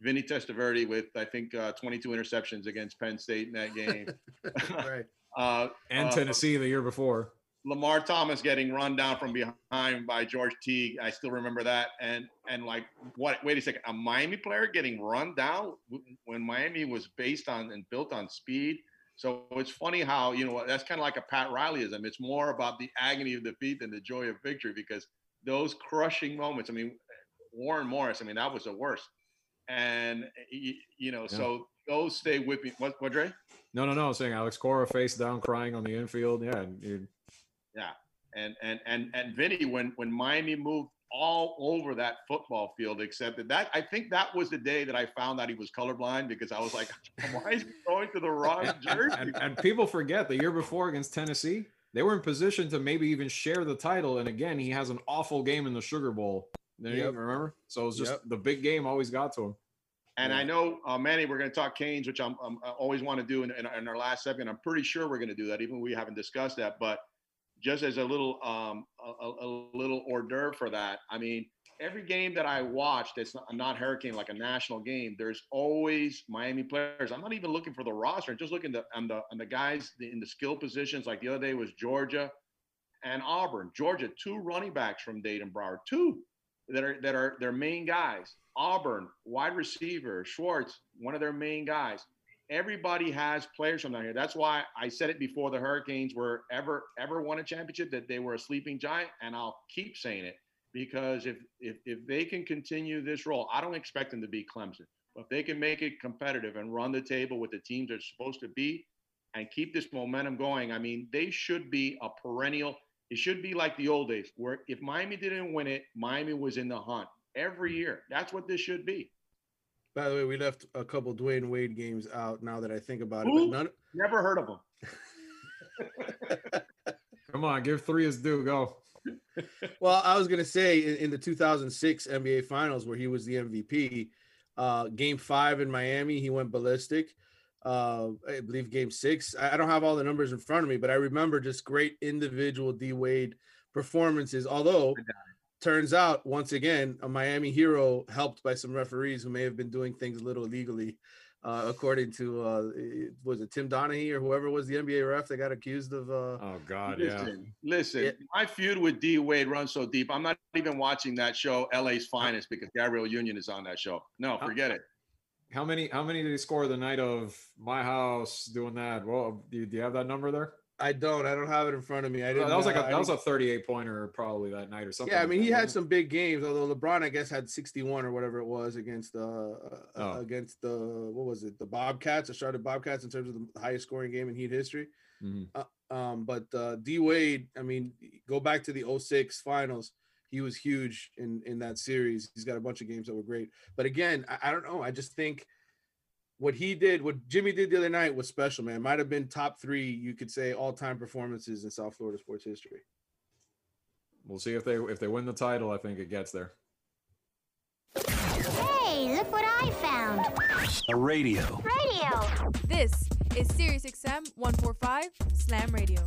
Vinny Testaverde with I think uh, 22 interceptions against Penn State in that game. right. Uh, And uh, Tennessee the year before. Lamar Thomas getting run down from behind by George Teague. I still remember that. And and like what? Wait a second. A Miami player getting run down when Miami was based on and built on speed. So it's funny how you know that's kind of like a Pat Rileyism. It's more about the agony of defeat than the joy of victory because those crushing moments. I mean, Warren Morris. I mean, that was the worst. And you, you know, so those stay with me. What, what, Dre? No, no, no. I'm saying Alex Cora face down crying on the infield. Yeah. and Yeah, and and and and Vinny, when when Miami moved all over that football field, accepted that. I think that was the day that I found out he was colorblind because I was like, why is he going to the wrong jersey? and, and people forget the year before against Tennessee, they were in position to maybe even share the title. And again, he has an awful game in the Sugar Bowl. Do you Yep. remember? So it was just Yep. the big game always got to him. And I know, uh, Manny, we're going to talk Canes, which I'm, I'm, I always want to do in, in, our- in our last segment. I'm pretty sure we're going to do that, even we haven't discussed that. But just as a little, um, a, a- a little hors d'oeuvre for that, I mean, every game that I watch that's not, not Hurricane, like a national game, there's always Miami players. I'm not even looking for the roster. I'm just looking to, on the on the guys in the skill positions. Like the other day was Georgia and Auburn. Georgia, two running backs from Dayton Broward, two that are that are their main guys. Auburn, wide receiver, Schwartz, one of their main guys. Everybody has players from down here. That's why I said it before the Hurricanes were ever ever won a championship that they were a sleeping giant, and I'll keep saying it because if if if they can continue this role, I don't expect them to be Clemson, but if they can make it competitive and run the table with the teams they're supposed to be, and keep this momentum going, I mean, they should be a perennial. It should be like the old days, where if Miami didn't win it, Miami was in the hunt every year. That's what this should be. By the way, we left a couple Dwyane Wade games out. Now that I think about it, but none. Never heard of them. Come on, give three his due. Go. Well, I was gonna say in, in the 2006 NBA Finals where he was the MVP, uh, Game Five in Miami, he went ballistic. Uh, I believe Game Six. I, I don't have all the numbers in front of me, but I remember just great individual D Wade performances. Although, turns out once again a Miami hero helped by some referees who may have been doing things a little illegally. Uh, according to uh, was it Tim Donaghy or whoever was the NBA ref that got accused of? Uh, oh God, Listen, listen. My feud with D Wade runs so deep. I'm not even watching that show, LA's Finest, because Gabrielle Union is on that show. No, forget it. How many? How many did he score the night of my house doing that? Well, do you, do you have that number there? I don't. I don't have it in front of me. I didn't. that was like a that was a 38 pointer probably that night or something. Yeah, I like mean, that, he had wasn't some big games. Although LeBron, I guess, had 61 or whatever it was against the uh, Oh. against the what was it, the Bobcats, the Charlotte Bobcats, in terms of the highest scoring game in Heat history. Mhm. Uh, um, but uh, D Wade, I mean, go back to the 06 finals. He was huge in in that series. He's got a bunch of games that were great. But again, I, I don't know. I just think what he did, what Jimmy did the other night was special, man. Might have been top three, you could say, all time performances in South Florida sports history. We'll see if they if they win the title. I think it gets there. Hey, look what I found. A radio. Radio. This is SiriusXM 145 Slam Radio.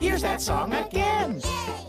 Here's that song again.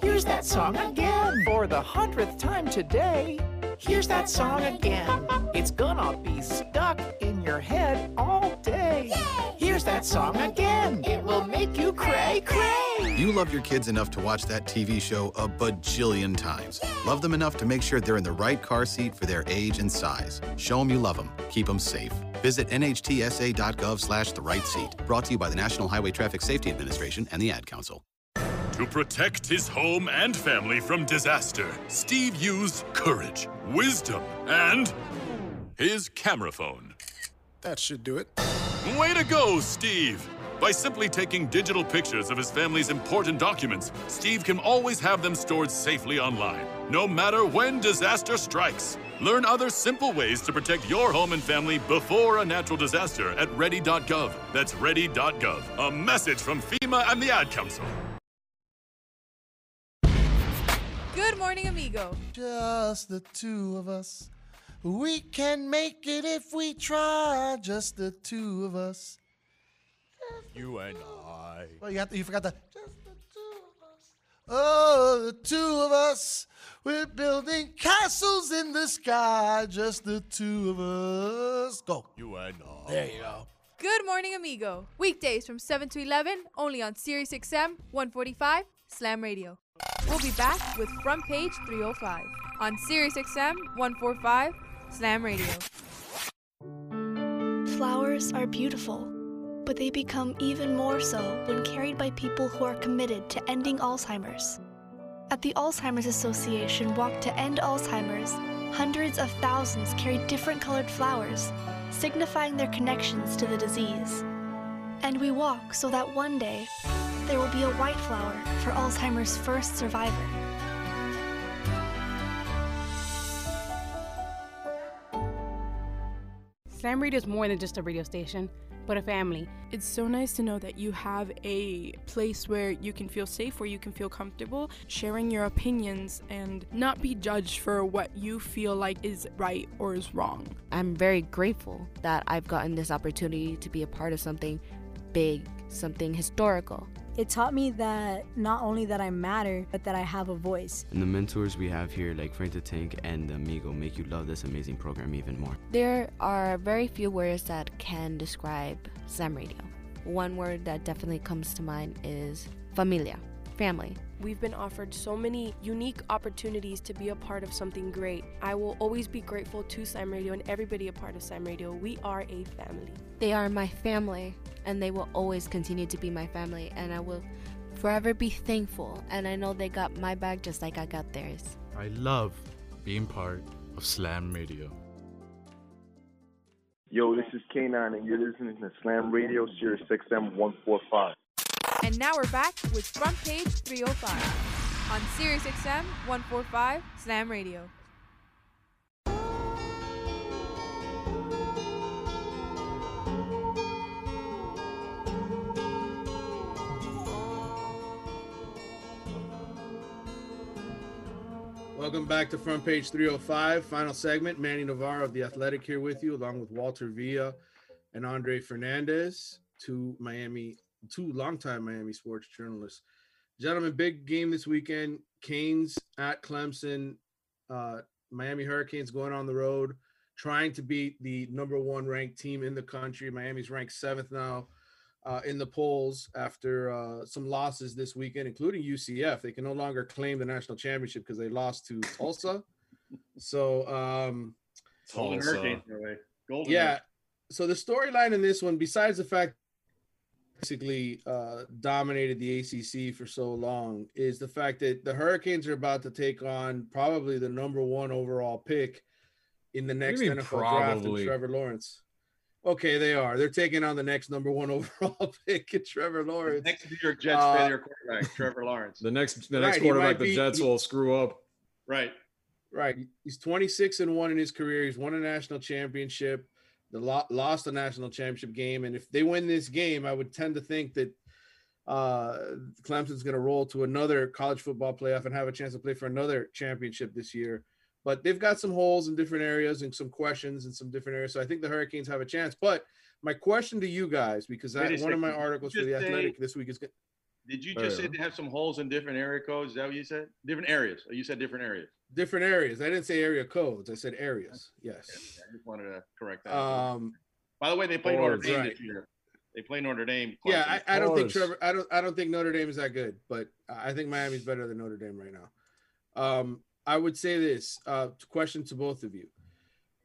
Here's that song again. For the hundredth time today. Here's that song again. It's gonna be stuck in your head all day. Here's that song again. It will make you cray cray. You love your kids enough to watch that TV show a bajillion times. Love them enough to make sure they're in the right car seat for their age and size. Show them you love them. Keep them safe. Visit nhtsa.gov slash the right seat. Brought to you by the National Highway Traffic Safety Administration and the Ad Council. To protect his home and family from disaster, Steve used courage, wisdom, and his camera phone. That should do it. Way to go, Steve! By simply taking digital pictures of his family's important documents, Steve can always have them stored safely online, no matter when disaster strikes. Learn other simple ways to protect your home and family before a natural disaster at ready.gov. That's ready.gov. A message from FEMA and the Ad Council. Good morning, amigo. Just the two of us. We can make it if we try. Just the two of us. You and I. Well, you have to. You forgot the. Just the two of us. Oh, the two of us. We're building castles in the sky. Just the two of us. Go. You and I. There you go. Good morning, amigo. Weekdays from 7 to 11, only on Sirius XM 145 Slam Radio. We'll be back with Front Page 305 on Sirius XM 145 Slam Radio. Flowers are beautiful, but they become even more so when carried by people who are committed to ending Alzheimer's. At the Alzheimer's Association Walk to End Alzheimer's, hundreds of thousands carry different colored flowers, signifying their connections to the disease. And we walk so that one day there will be a white flower for Alzheimer's first survivor. Slam Radio is more than just a radio station, but a family. It's so nice to know that you have a place where you can feel safe, where you can feel comfortable sharing your opinions and not be judged for what you feel like is right or is wrong. I'm very grateful that I've gotten this opportunity to be a part of something big, something historical. It taught me that not only that I matter, but that I have a voice. And the mentors we have here, like Frank the Tank and Amigo, make you love this amazing program even more. There are very few words that can describe Slam Radio. One word that definitely comes to mind is familia, family. We've been offered so many unique opportunities to be a part of something great. I will always be grateful to Slam Radio and everybody a part of Slam Radio. We are a family. They are my family, and they will always continue to be my family, and I will forever be thankful. And I know they got my back just like I got theirs. I love being part of Slam Radio. Yo, this is K9, and you're listening to Slam Radio Sirius XM 145. And now we're back with Front Page 305 on Sirius XM 145 Slam Radio. Welcome back to Front Page 305, final segment. Manny Navarro of The Athletic here with you, along with Walter Villa and Andre Fernandez, two Miami, two longtime Miami sports journalists. Gentlemen, big game this weekend. Canes at Clemson. Uh, Miami Hurricanes going on the road, trying to beat the number one ranked team in the country. Miami's ranked seventh now uh, in the polls after uh, some losses this weekend, including UCF. They can no longer claim the national championship because they lost to Tulsa. So, um, Golden Tulsa. Hurricanes, by the way. Golden yeah. Hurricanes. So the storyline in this one, besides the fact basically uh, dominated the ACC for so long, is the fact that the Hurricanes are about to take on probably the number one overall pick in the next NFL draft, probably? in Trevor Lawrence. Okay, they are. They're taking on the next number one overall pick in Trevor Lawrence. Next New York Jets Uh, failure quarterback, Trevor Lawrence. The next the next he quarterback might the Jets he- will screw up. Right. Right. He's 26 and 1 in his career. He's won a national championship, the lo- lost a national championship game. And if they win this game, I would tend to think that uh, Clemson's going to roll to another college football playoff and have a chance to play for another championship this year. But they've got some holes in different areas and some questions in some different areas. So I think the Hurricanes have a chance. But my question to you guys, because I, one of my articles for the just say- Athletic this week is good. Did you just say they have some holes in different area codes? Is that what you said? Different areas. Oh, You said different areas. different areas. I didn't say area codes. I said areas. Yes. I just wanted to correct that. Um, By the way, they play Notre Dame right. this year. They play Notre Dame. Yeah, I, I don't think Trevor. I don't. I don't think Notre Dame is that good, but I think Miami's better than Notre Dame right now. Um, I would say this uh, question to both of you: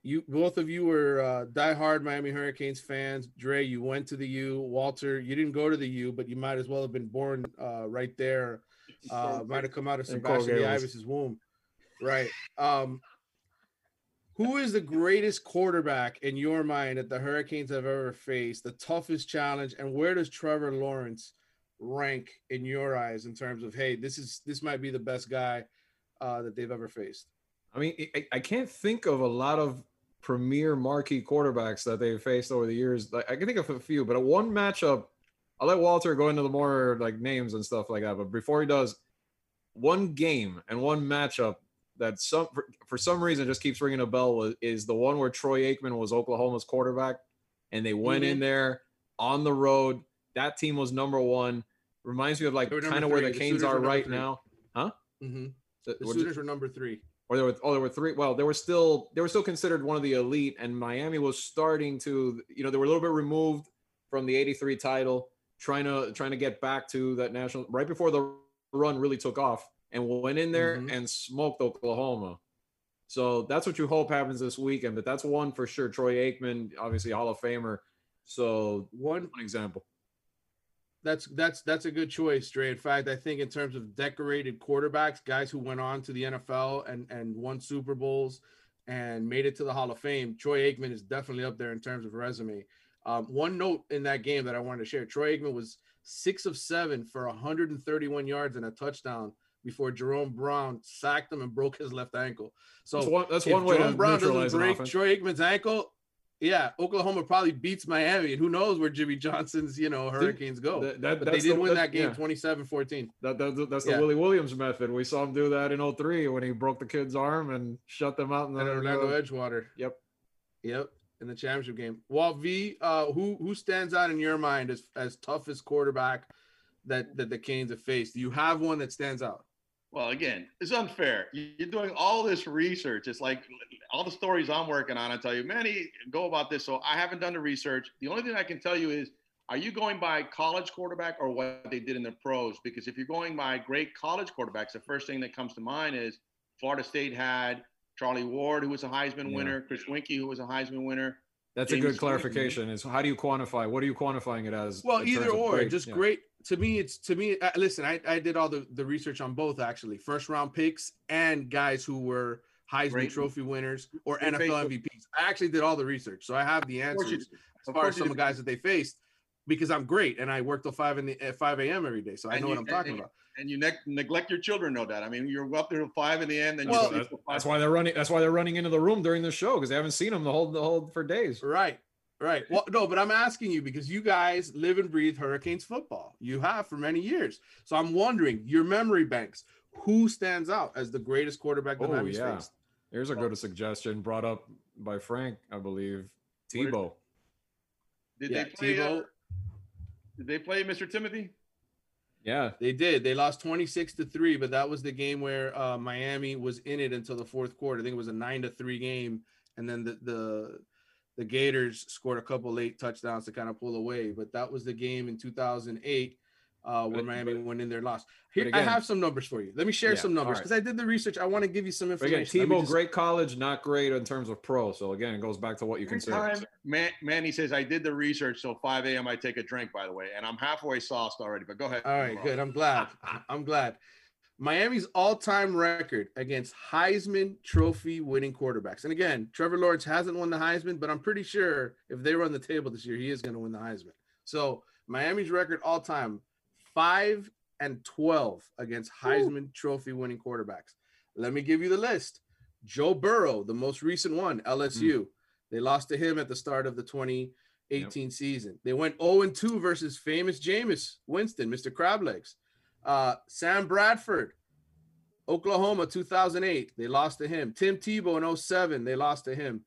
you both of you were uh, diehard Miami Hurricanes fans. Dre, you went to the U. Walter, you didn't go to the U, but you might as well have been born uh, right there. Uh, might have come out of Sebastian. Ibis's womb. Right. Um, who is the greatest quarterback in your mind that the Hurricanes have ever faced? The toughest challenge, and where does Trevor Lawrence rank in your eyes in terms of hey, this is this might be the best guy uh, that they've ever faced? I mean, I, I can't think of a lot of premier marquee quarterbacks that they've faced over the years. Like I can think of a few, but a one matchup. I'll let Walter go into the more like names and stuff like that. But before he does, one game and one matchup that some for, for some reason just keeps ringing a bell was, is the one where Troy Aikman was Oklahoma's quarterback, and they went in Mhm. there on the road. That team was number one. Reminds me of like They were number kind of where the The Canes Sooners are right three. now, huh? Mm-hmm. The- The Sooners were number three. or there were oh there were three well they were still they were still considered one of the elite and miami was starting to you know they were a little bit removed from the 83 title trying to trying to get back to that national right before the run really took off and went in there Mhm. and smoked oklahoma. So that's what you hope happens this weekend but that's one for sure. Troy aikman obviously hall of famer. So one one example That's that's that's a good choice, Dre. In fact, I think in terms of decorated quarterbacks, guys who went on to the NFL and and won Super Bowls and made it to the Hall of Fame, Troy Aikman is definitely up there in terms of resume. Um, one note in that game that I wanted to share: Troy Aikman was six of seven for 131 yards and a touchdown before Jerome Brown sacked him and broke his left ankle. So That's one- that's one way to Jerome Brown doesn't break. Troy Aikman's ankle. Yeah, Oklahoma probably beats Miami, and who knows where Jimmy Johnson's you know Hurricanes go. that- that- but they did the- win that- that game yeah. 27-14. That, that, that's the Yeah. Willie Williams method. We saw him do that in 03 when he broke the kid's arm and shut them out in the And Orlando uh, Edgewater. Yep. Yep. In the championship game. Walt V, uh, who who stands out in your mind as as toughest quarterback that that the Canes have faced? Do you have one that stands out? Well, again, it's unfair. You- You're doing all this research. It's like all the stories I'm working on. I tell you, Manny, go about this. So I haven't done the research. The only thing I can tell you is, are you going by college quarterback or what they did in the pros? Because if you're going by great college quarterbacks, the first thing that comes to mind is Florida State had Charlie Ward, who was a Heisman Yeah. winner, Chris Weinke, who was a Heisman winner. That's a good clarification. Is how do you quantify? What are you quantifying it as? Well, either or, grade? just Yeah. great. To me, it's to me. Uh, listen, I, I did all the, the research on both actually, first round picks and guys who were Heisman Great. Trophy winners or Great NFL Facebook. MVPs. I actually did all the research, so I have the Of course you answers as far as you some of the guys that they faced because I'm great and I work till five in the at five a.m. every day, so I And know you- what I'm talking and- about. And you neg- neglect your children, no doubt. I mean, you're up there till five in the end, and Well, you That's, that's why they're running. That's why they're running into the room during the show because they haven't seen them the whole the whole for days. Right. Right. Well, no, but I'm asking you because you guys live and breathe Hurricanes football. You have for many years. So I'm wondering, your memory banks, who stands out as the greatest quarterback that Oh Miami's yeah, faced? here's a good suggestion brought up by Frank, I believe. did- Tebow. Did Yeah, they play? Uh, did they play Mr. Timothy? Yeah, They did. They lost 26 to 3, but that was the game where uh, Miami was in it until the fourth quarter. I think it was a 9 to 3 game and then the the the Gators scored a couple late touchdowns to kind of pull away, but that was the game in 2008 uh, where But- Miami but- went in there and lost. Here, again- I have some numbers for you. Let me share Yeah, some numbers all right. because I did the research. I want to give you some but again, information. Tebow, just- great college, not great in terms of pro. So again, it goes back to what you Every consider. time Man, Manny says, I did the research, so 5 a.m. I take a drink, by the way, and I'm halfway sauced already, but go ahead. All right, good. I'm glad. I'm glad. Miami's all-time record against Heisman Trophy winning quarterbacks. And again, Trevor Lawrence hasn't won the Heisman, but I'm pretty sure if they run the table this year, he is going to win the Heisman. So Miami's record all-time five and 12 against Heisman Trophy winning quarterbacks. Let me give you the list. Joe Burrow, the most recent one, LSU. Hmm. They lost to him at the start of the 2018 season. They went 0 2 versus famous Jameis Winston, Mr. Crablegs. Uh, Sam Bradford, Oklahoma 2008. They lost to him. Tim Tebow in 07. They lost to him.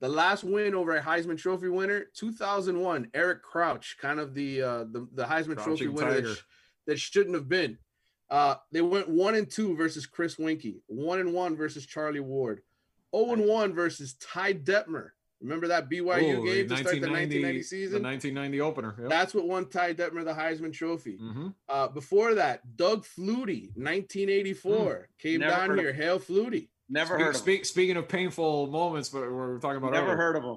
The last win over a Heisman Trophy winner, 2001. Eric Crouch, kind of the uh, the, the Heisman Trophy winner that, sh- that shouldn't have been. Uh, they went one and two versus Chris Weinke, one and one versus Charlie Ward, 0 and one versus Ty Detmer. Remember that BYU Ooh, game to start the 1990 season? The 1990 opener. Yep. That's what won Ty Detmer the Heisman Trophy. Mhm. Uh, before that, Doug Flutie, 1984, came Never down heard of- here. Hail Flutie. Never Speak- heard of speak- Speaking of painful moments, but we're talking about Never earlier. heard of him.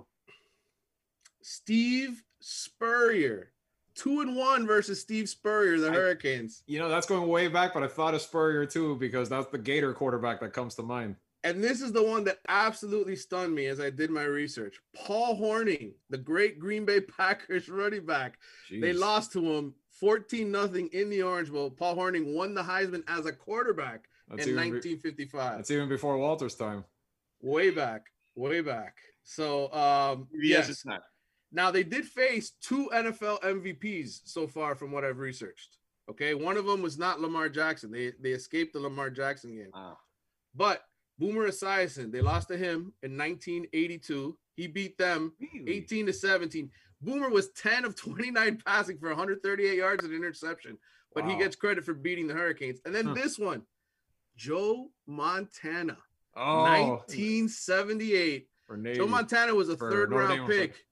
Steve Spurrier, two and one versus Steve Spurrier, the Hurricanes. You know, that's going way back, but I thought of Spurrier too because that's the Gator quarterback that comes to mind. And this is the one that absolutely stunned me as I did my research. Paul Hornung, the great Green Bay Packers running back. They lost to him 14 nothing in the Orange Bowl. Paul Hornung won the Heisman as a quarterback That's in even be- 1955. That's even before Walter's time. way back, way back. So um Yes, yes, it's not. Now they did face two NFL MVPs so far from what I've researched. Okay, one of them was not Lamar Jackson. They they escaped the Lamar Jackson game. But Boomer Esiason, they lost to him in 1982. He beat them 18 to 17. Boomer was 10 of 29 passing for 138 yards and interception, but he gets credit for beating the Hurricanes. And then Huh. this one, Joe Montana, Oh. 1978. Navy. Joe Montana was a third round pick,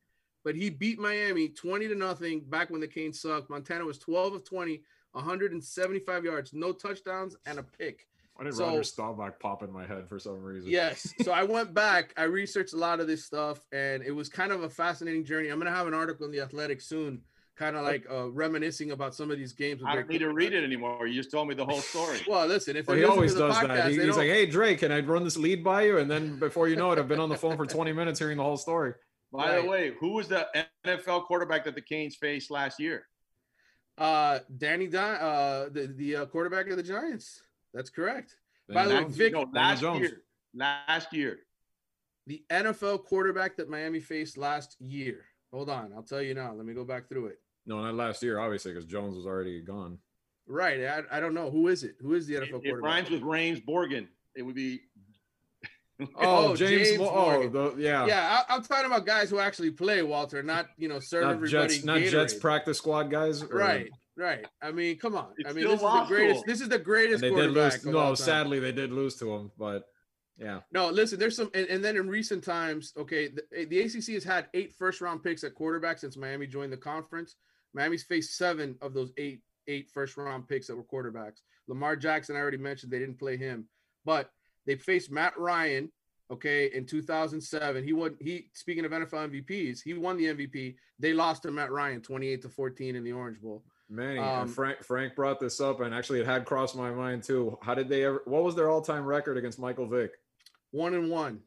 but he beat Miami 20 to nothing back when the Canes sucked. Montana was 12 of 20, 175 yards, no touchdowns, and a pick. Why did So- Roger Staubach pop in my head for some reason? Yes. So I went back, I researched a lot of this stuff, and it was kind of a fascinating journey. I'm going to have an article in the Athletic soon, kind of like uh, reminiscing about some of these games. with I don't need to read it anymore. You just told me the whole story. Well, listen, if Well, he always to the does that. He- he's like, "Hey Drake, can I run this lead by you?" And then before you know it, I've been on the phone for 20 minutes hearing the whole story. By Right. the way, who was the NFL quarterback that the Canes faced last year? Uh, Danny Di- uh, the the uh, quarterback of the Giants. That's correct. By the way, Last- Vic, no, last year. Last year. the NFL quarterback that Miami faced last year. Hold on, I'll tell you now. Let me go back through it. No, not last year, obviously, because Jones was already gone. Right, I, I don't know who is it. Who is the NFL It quarterback? rhymes with Rains Borgen. It would be. Oh, oh James Mo- oh, Morgan. the- yeah. yeah. I, I'm talking about guys who actually play, Walter, not you know serve Not everybody. Jets, not Jets practice squad guys. or- Right, right. I mean, come on. It's I mean, this is the greatest. school. This is the And greatest they did quarterback. lose. of No, sadly, they did lose to him. But yeah, No, listen, there's some, and, and then in recent times, okay, the, eh, the ACC has had eight first round picks at quarterback since Miami joined the conference. Miami's faced seven of those eight eight first round picks that were quarterbacks. Lamar Jackson, I already mentioned, they didn't play him, but they faced Matt Ryan, okay, in 2007. He won. He speaking of NFL MVPs, he won the MVP. They lost to Matt Ryan, 28 to 14 in the Orange Bowl. Manny Um, and Frank Frank brought this up, and actually, it had crossed my mind too. How did they ever? What was their all time record against Michael Vick? one and one.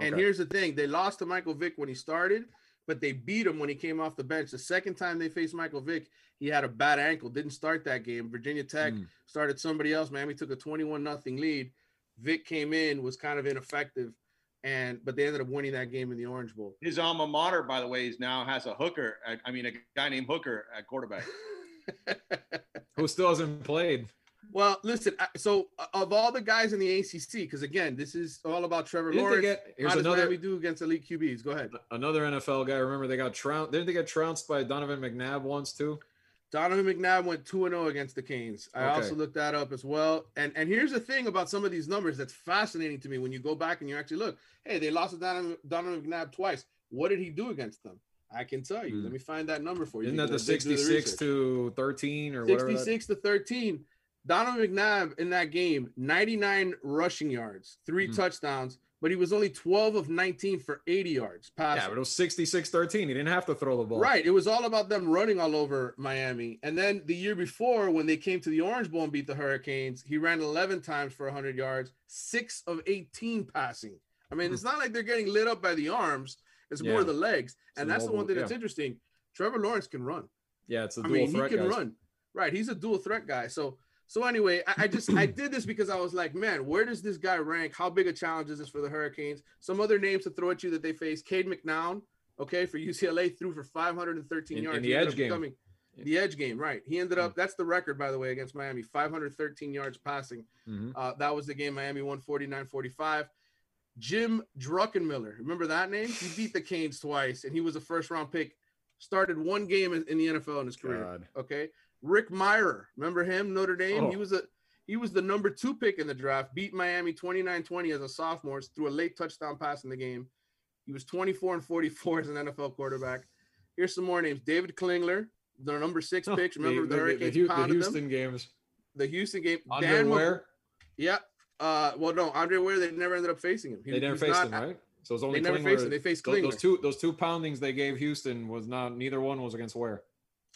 And here's the thing: they lost to Michael Vick when he started, but they beat him when he came off the bench. The second time they faced Michael Vick, he had a bad ankle, didn't start that game. Virginia Tech Mm. started somebody else. Miami took a 21 nothing lead. Vick came in, was kind of ineffective, and but they ended up winning that game in the Orange Bowl. His alma mater, by the way, is now has a hooker. I, I mean, a guy named Hooker at quarterback. Who still hasn't played? Well, listen. So uh, of all the guys in the ACC, because again, this is all about Trevor Didn't Lawrence. get- here's another- Miami do against elite QBs? Go ahead. Another NFL guy. Remember they got trounced. Didn't they get trounced by Donovan McNabb once too? Donovan McNabb went 2 and 0 against the Canes. I Okay. also looked that up as well. And and here's the thing about some of these numbers that's fascinating to me when you go back and you actually look. Hey, they lost to Donovan, Donovan McNabb twice. What did he do against them? I can tell you. Hmm. Let me find that number for you. Isn't that the because I did do the 66 to 13 or whatever? 66 to 13. Donald McNabb in that game, 99 rushing yards, three Hmm. touchdowns, but he was only 12 of 19 for 80 yards passing. Yeah, but it was 66 13. He didn't have to throw the ball. Right. It was all about them running all over Miami. And then the year before, when they came to the Orange Bowl and beat the Hurricanes, he ran 11 times for 100 yards, six of 18 passing. I mean, it's not like they're getting lit up by the arms, it's more Yeah. the legs. And that's the one thing that's yeah. interesting. Trevor Lawrence can run. Yeah, it's a dual I mean, he can guys. run. Right. He's a dual threat guy. So, so anyway, I, I just I did this because I was like, man, where does this guy rank? How big a challenge is this for the Hurricanes? Some other names to throw at you that they face: Cade McNown, okay, for UCLA, threw for 513 In- in yards. the edge game. becoming- The edge game, right? He ended up. That's the record, by the way, against Miami: 513 yards passing. Mhm. Uh, that was the game Miami won 49-45. Jim Druckenmiller, remember that name? He beat the Canes twice, and he was a first-round pick. Started one game in, the NFL in his career. God. Okay, Rick Mirer, remember him? Notre Dame. Oh. He Oh. was a he was the number two pick in the draft. Beat Miami 29-20 as a sophomore. Threw a late touchdown pass in the game. He was 24 and 44 as an NFL quarterback. Here's some more names: David Klingler, the number six Oh, pick. Remember the, the, the, the Houston them. games. The Houston game. Dan Mc- Underwear. yeah, Uh, well, no, Andre Ware. They never ended up facing him. He- they never faced not- him, right? So it's only they never faced him. They faced those, those two those two poundings they gave Houston was not neither one was against Ware.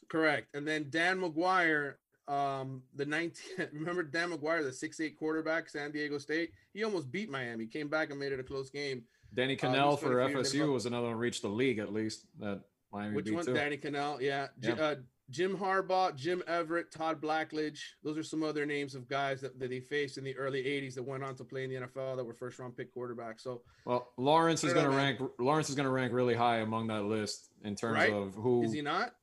Correct. And then Dan McGwire, um, the 19 remember Dan McGwire, the six eight quarterback, San Diego State. He almost beat Miami. Came back and made it a close game. Danny Uh, Cannell he's for gonna figure things FSU was another one reached the league at least that Miami Which beat one? too. Danny Kanell. Yeah. Yeah. Uh, Jim Harbaugh, Jim Everett, Todd Blackledge. Those are some other names of guys that, that they faced in the early 80s that went on to play in the NFL that were first round pick quarterbacks. So Well, Lawrence is going to know, rank. Lawrence is going to rank really high among that list in terms Right? of who is he not?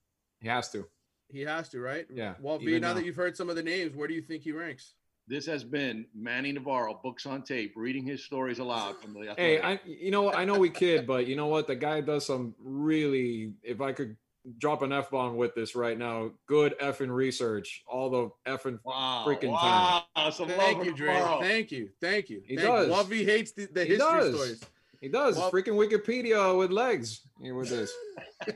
He has to. He has to, right? Yeah, Well, B, now now. that you've heard some of the names, where do you think he ranks? This has been Manny Navarro, books on tape, reading his stories aloud from the. Hey, I you know? I know we kid, but you know what? The guy does some really. If I could drop an f bomb with this right now, good effing research all the effing wow, freaking time. wow, some Thank you, for Dre. Navarro. Thank you. Thank you. He Thank does. You. Lovey hates the, the He history does. stories. He does. Well- freaking Wikipedia with legs here with this.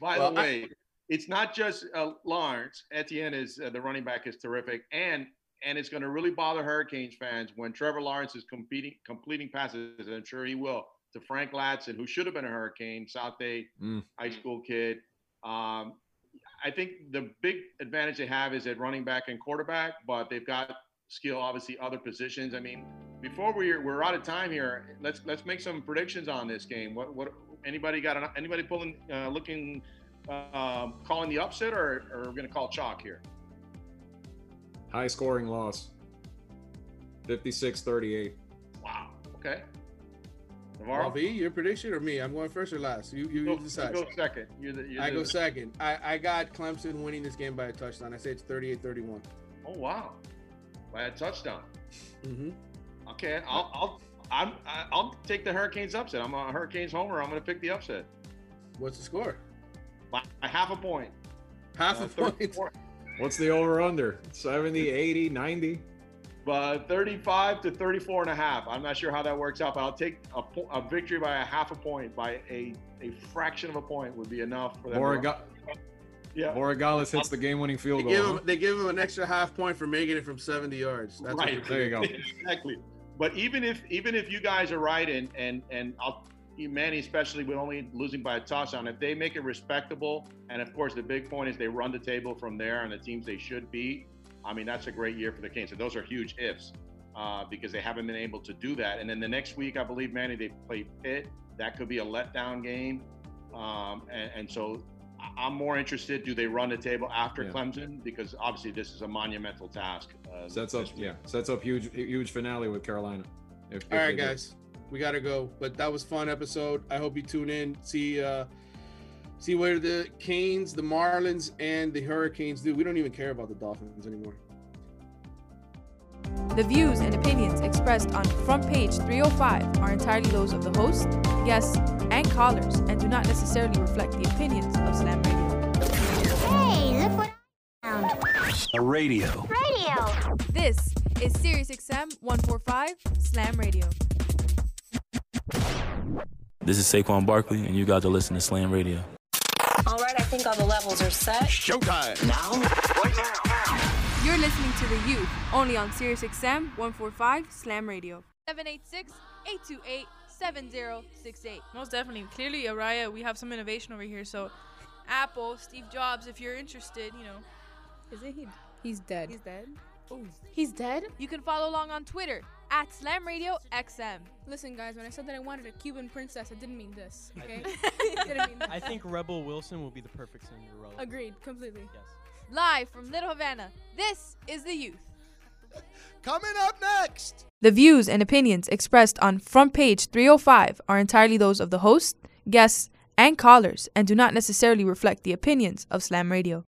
By Well, the I- way, it's not just uh, Lawrence. Etienne is uh, the running back is terrific, and and it's going to really bother Hurricanes fans when Trevor Lawrence is competing completing passes, and I'm sure he will to Frank Ladson, who should have been a Hurricane, South Bay Mm. high school kid. Um, I think the big advantage they have is at running back and quarterback, but they've got skill, obviously, other positions. I mean, before we're we're out of time here, let's let's make some predictions on this game. What what anybody got? An, anybody pulling, uh, looking, um, calling the upset, or or we're gonna call chalk here? High scoring loss. 56-38. Wow. Okay. Well, Navarro, V, your prediction or me? I'm going first or last? You you, go, you you decide. go second. You're the, you're I go second. I, I got Clemson winning this game by a touchdown. I say it's 38-31. Oh wow, by a touchdown. Mm-hmm. Okay, I'll I'll I'm, I- I'll take the Hurricanes upset. I'm a Hurricanes homer. I'm gonna pick the upset What's the score? by a half a point. Half Uh, a point. 34 What's the over under? 70, 80, 90? But 35 to 34 and a half. I'm not sure how that works out, but I'll take a, po- a victory by a half a point, by a, a fraction of a point would be enough for that. to- Borrega- yeah. Borregales hits the game winning They field give, goal. him, they give him an extra half point for making it from 70 yards. That's right. There you go. exactly. But even if even if you guys are right and and and I'll Manny especially with only losing by a touchdown, if they make it respectable, and of course the big point is they run the table from there and the teams they should beat. I mean that's a great year for the Canes. So those are huge ifs uh, because they haven't been able to do that. And then the next week, I believe Manny they play Pitt. That could be a letdown game. Um, and, and so I- I'm more interested. Do they run the table after Yeah. Clemson? Because obviously this is a monumental task. Uh, Sets up, week. yeah, sets up huge, huge finale with Carolina. If, if All right, they do. guys, we gotta go. But that was fun episode. I hope you tune in. See, uh, see where the Canes, the Marlins, and the Hurricanes do. We don't even care about the Dolphins anymore. The views and opinions expressed on Front Page 305 are entirely those of the host, guests, and callers and do not necessarily reflect the opinions of Slam Radio. Hey, look what I found. A radio. Radio. This is Sirius XM 145 Slam Radio. This is Saquon Barkley, and you got to listen to Slam Radio. All right, I think all the levels are set. Showtime. Now? Right now. You're listening to The Youth, only on SiriusXM 145 Slam Radio. 786-828-7068. Most definitely. Clearly, Araya, we have some innovation over here. So, Apple, Steve Jobs, if you're interested, you know. Is it he? He's dead. He's dead. Oh, he's dead? You can follow along on Twitter at Slam Radio XM. Listen, guys, when I said that I wanted a Cuban princess, I didn't mean this, okay? I didn't mean that. I think Rebel Wilson will be the perfect Cinderella. Agreed, completely. Yes. Live from Little Havana, this is The Youth. Coming up next. The views and opinions expressed on Front Page 305 are entirely those of the host, guests, and callers and do not necessarily reflect the opinions of Slam Radio.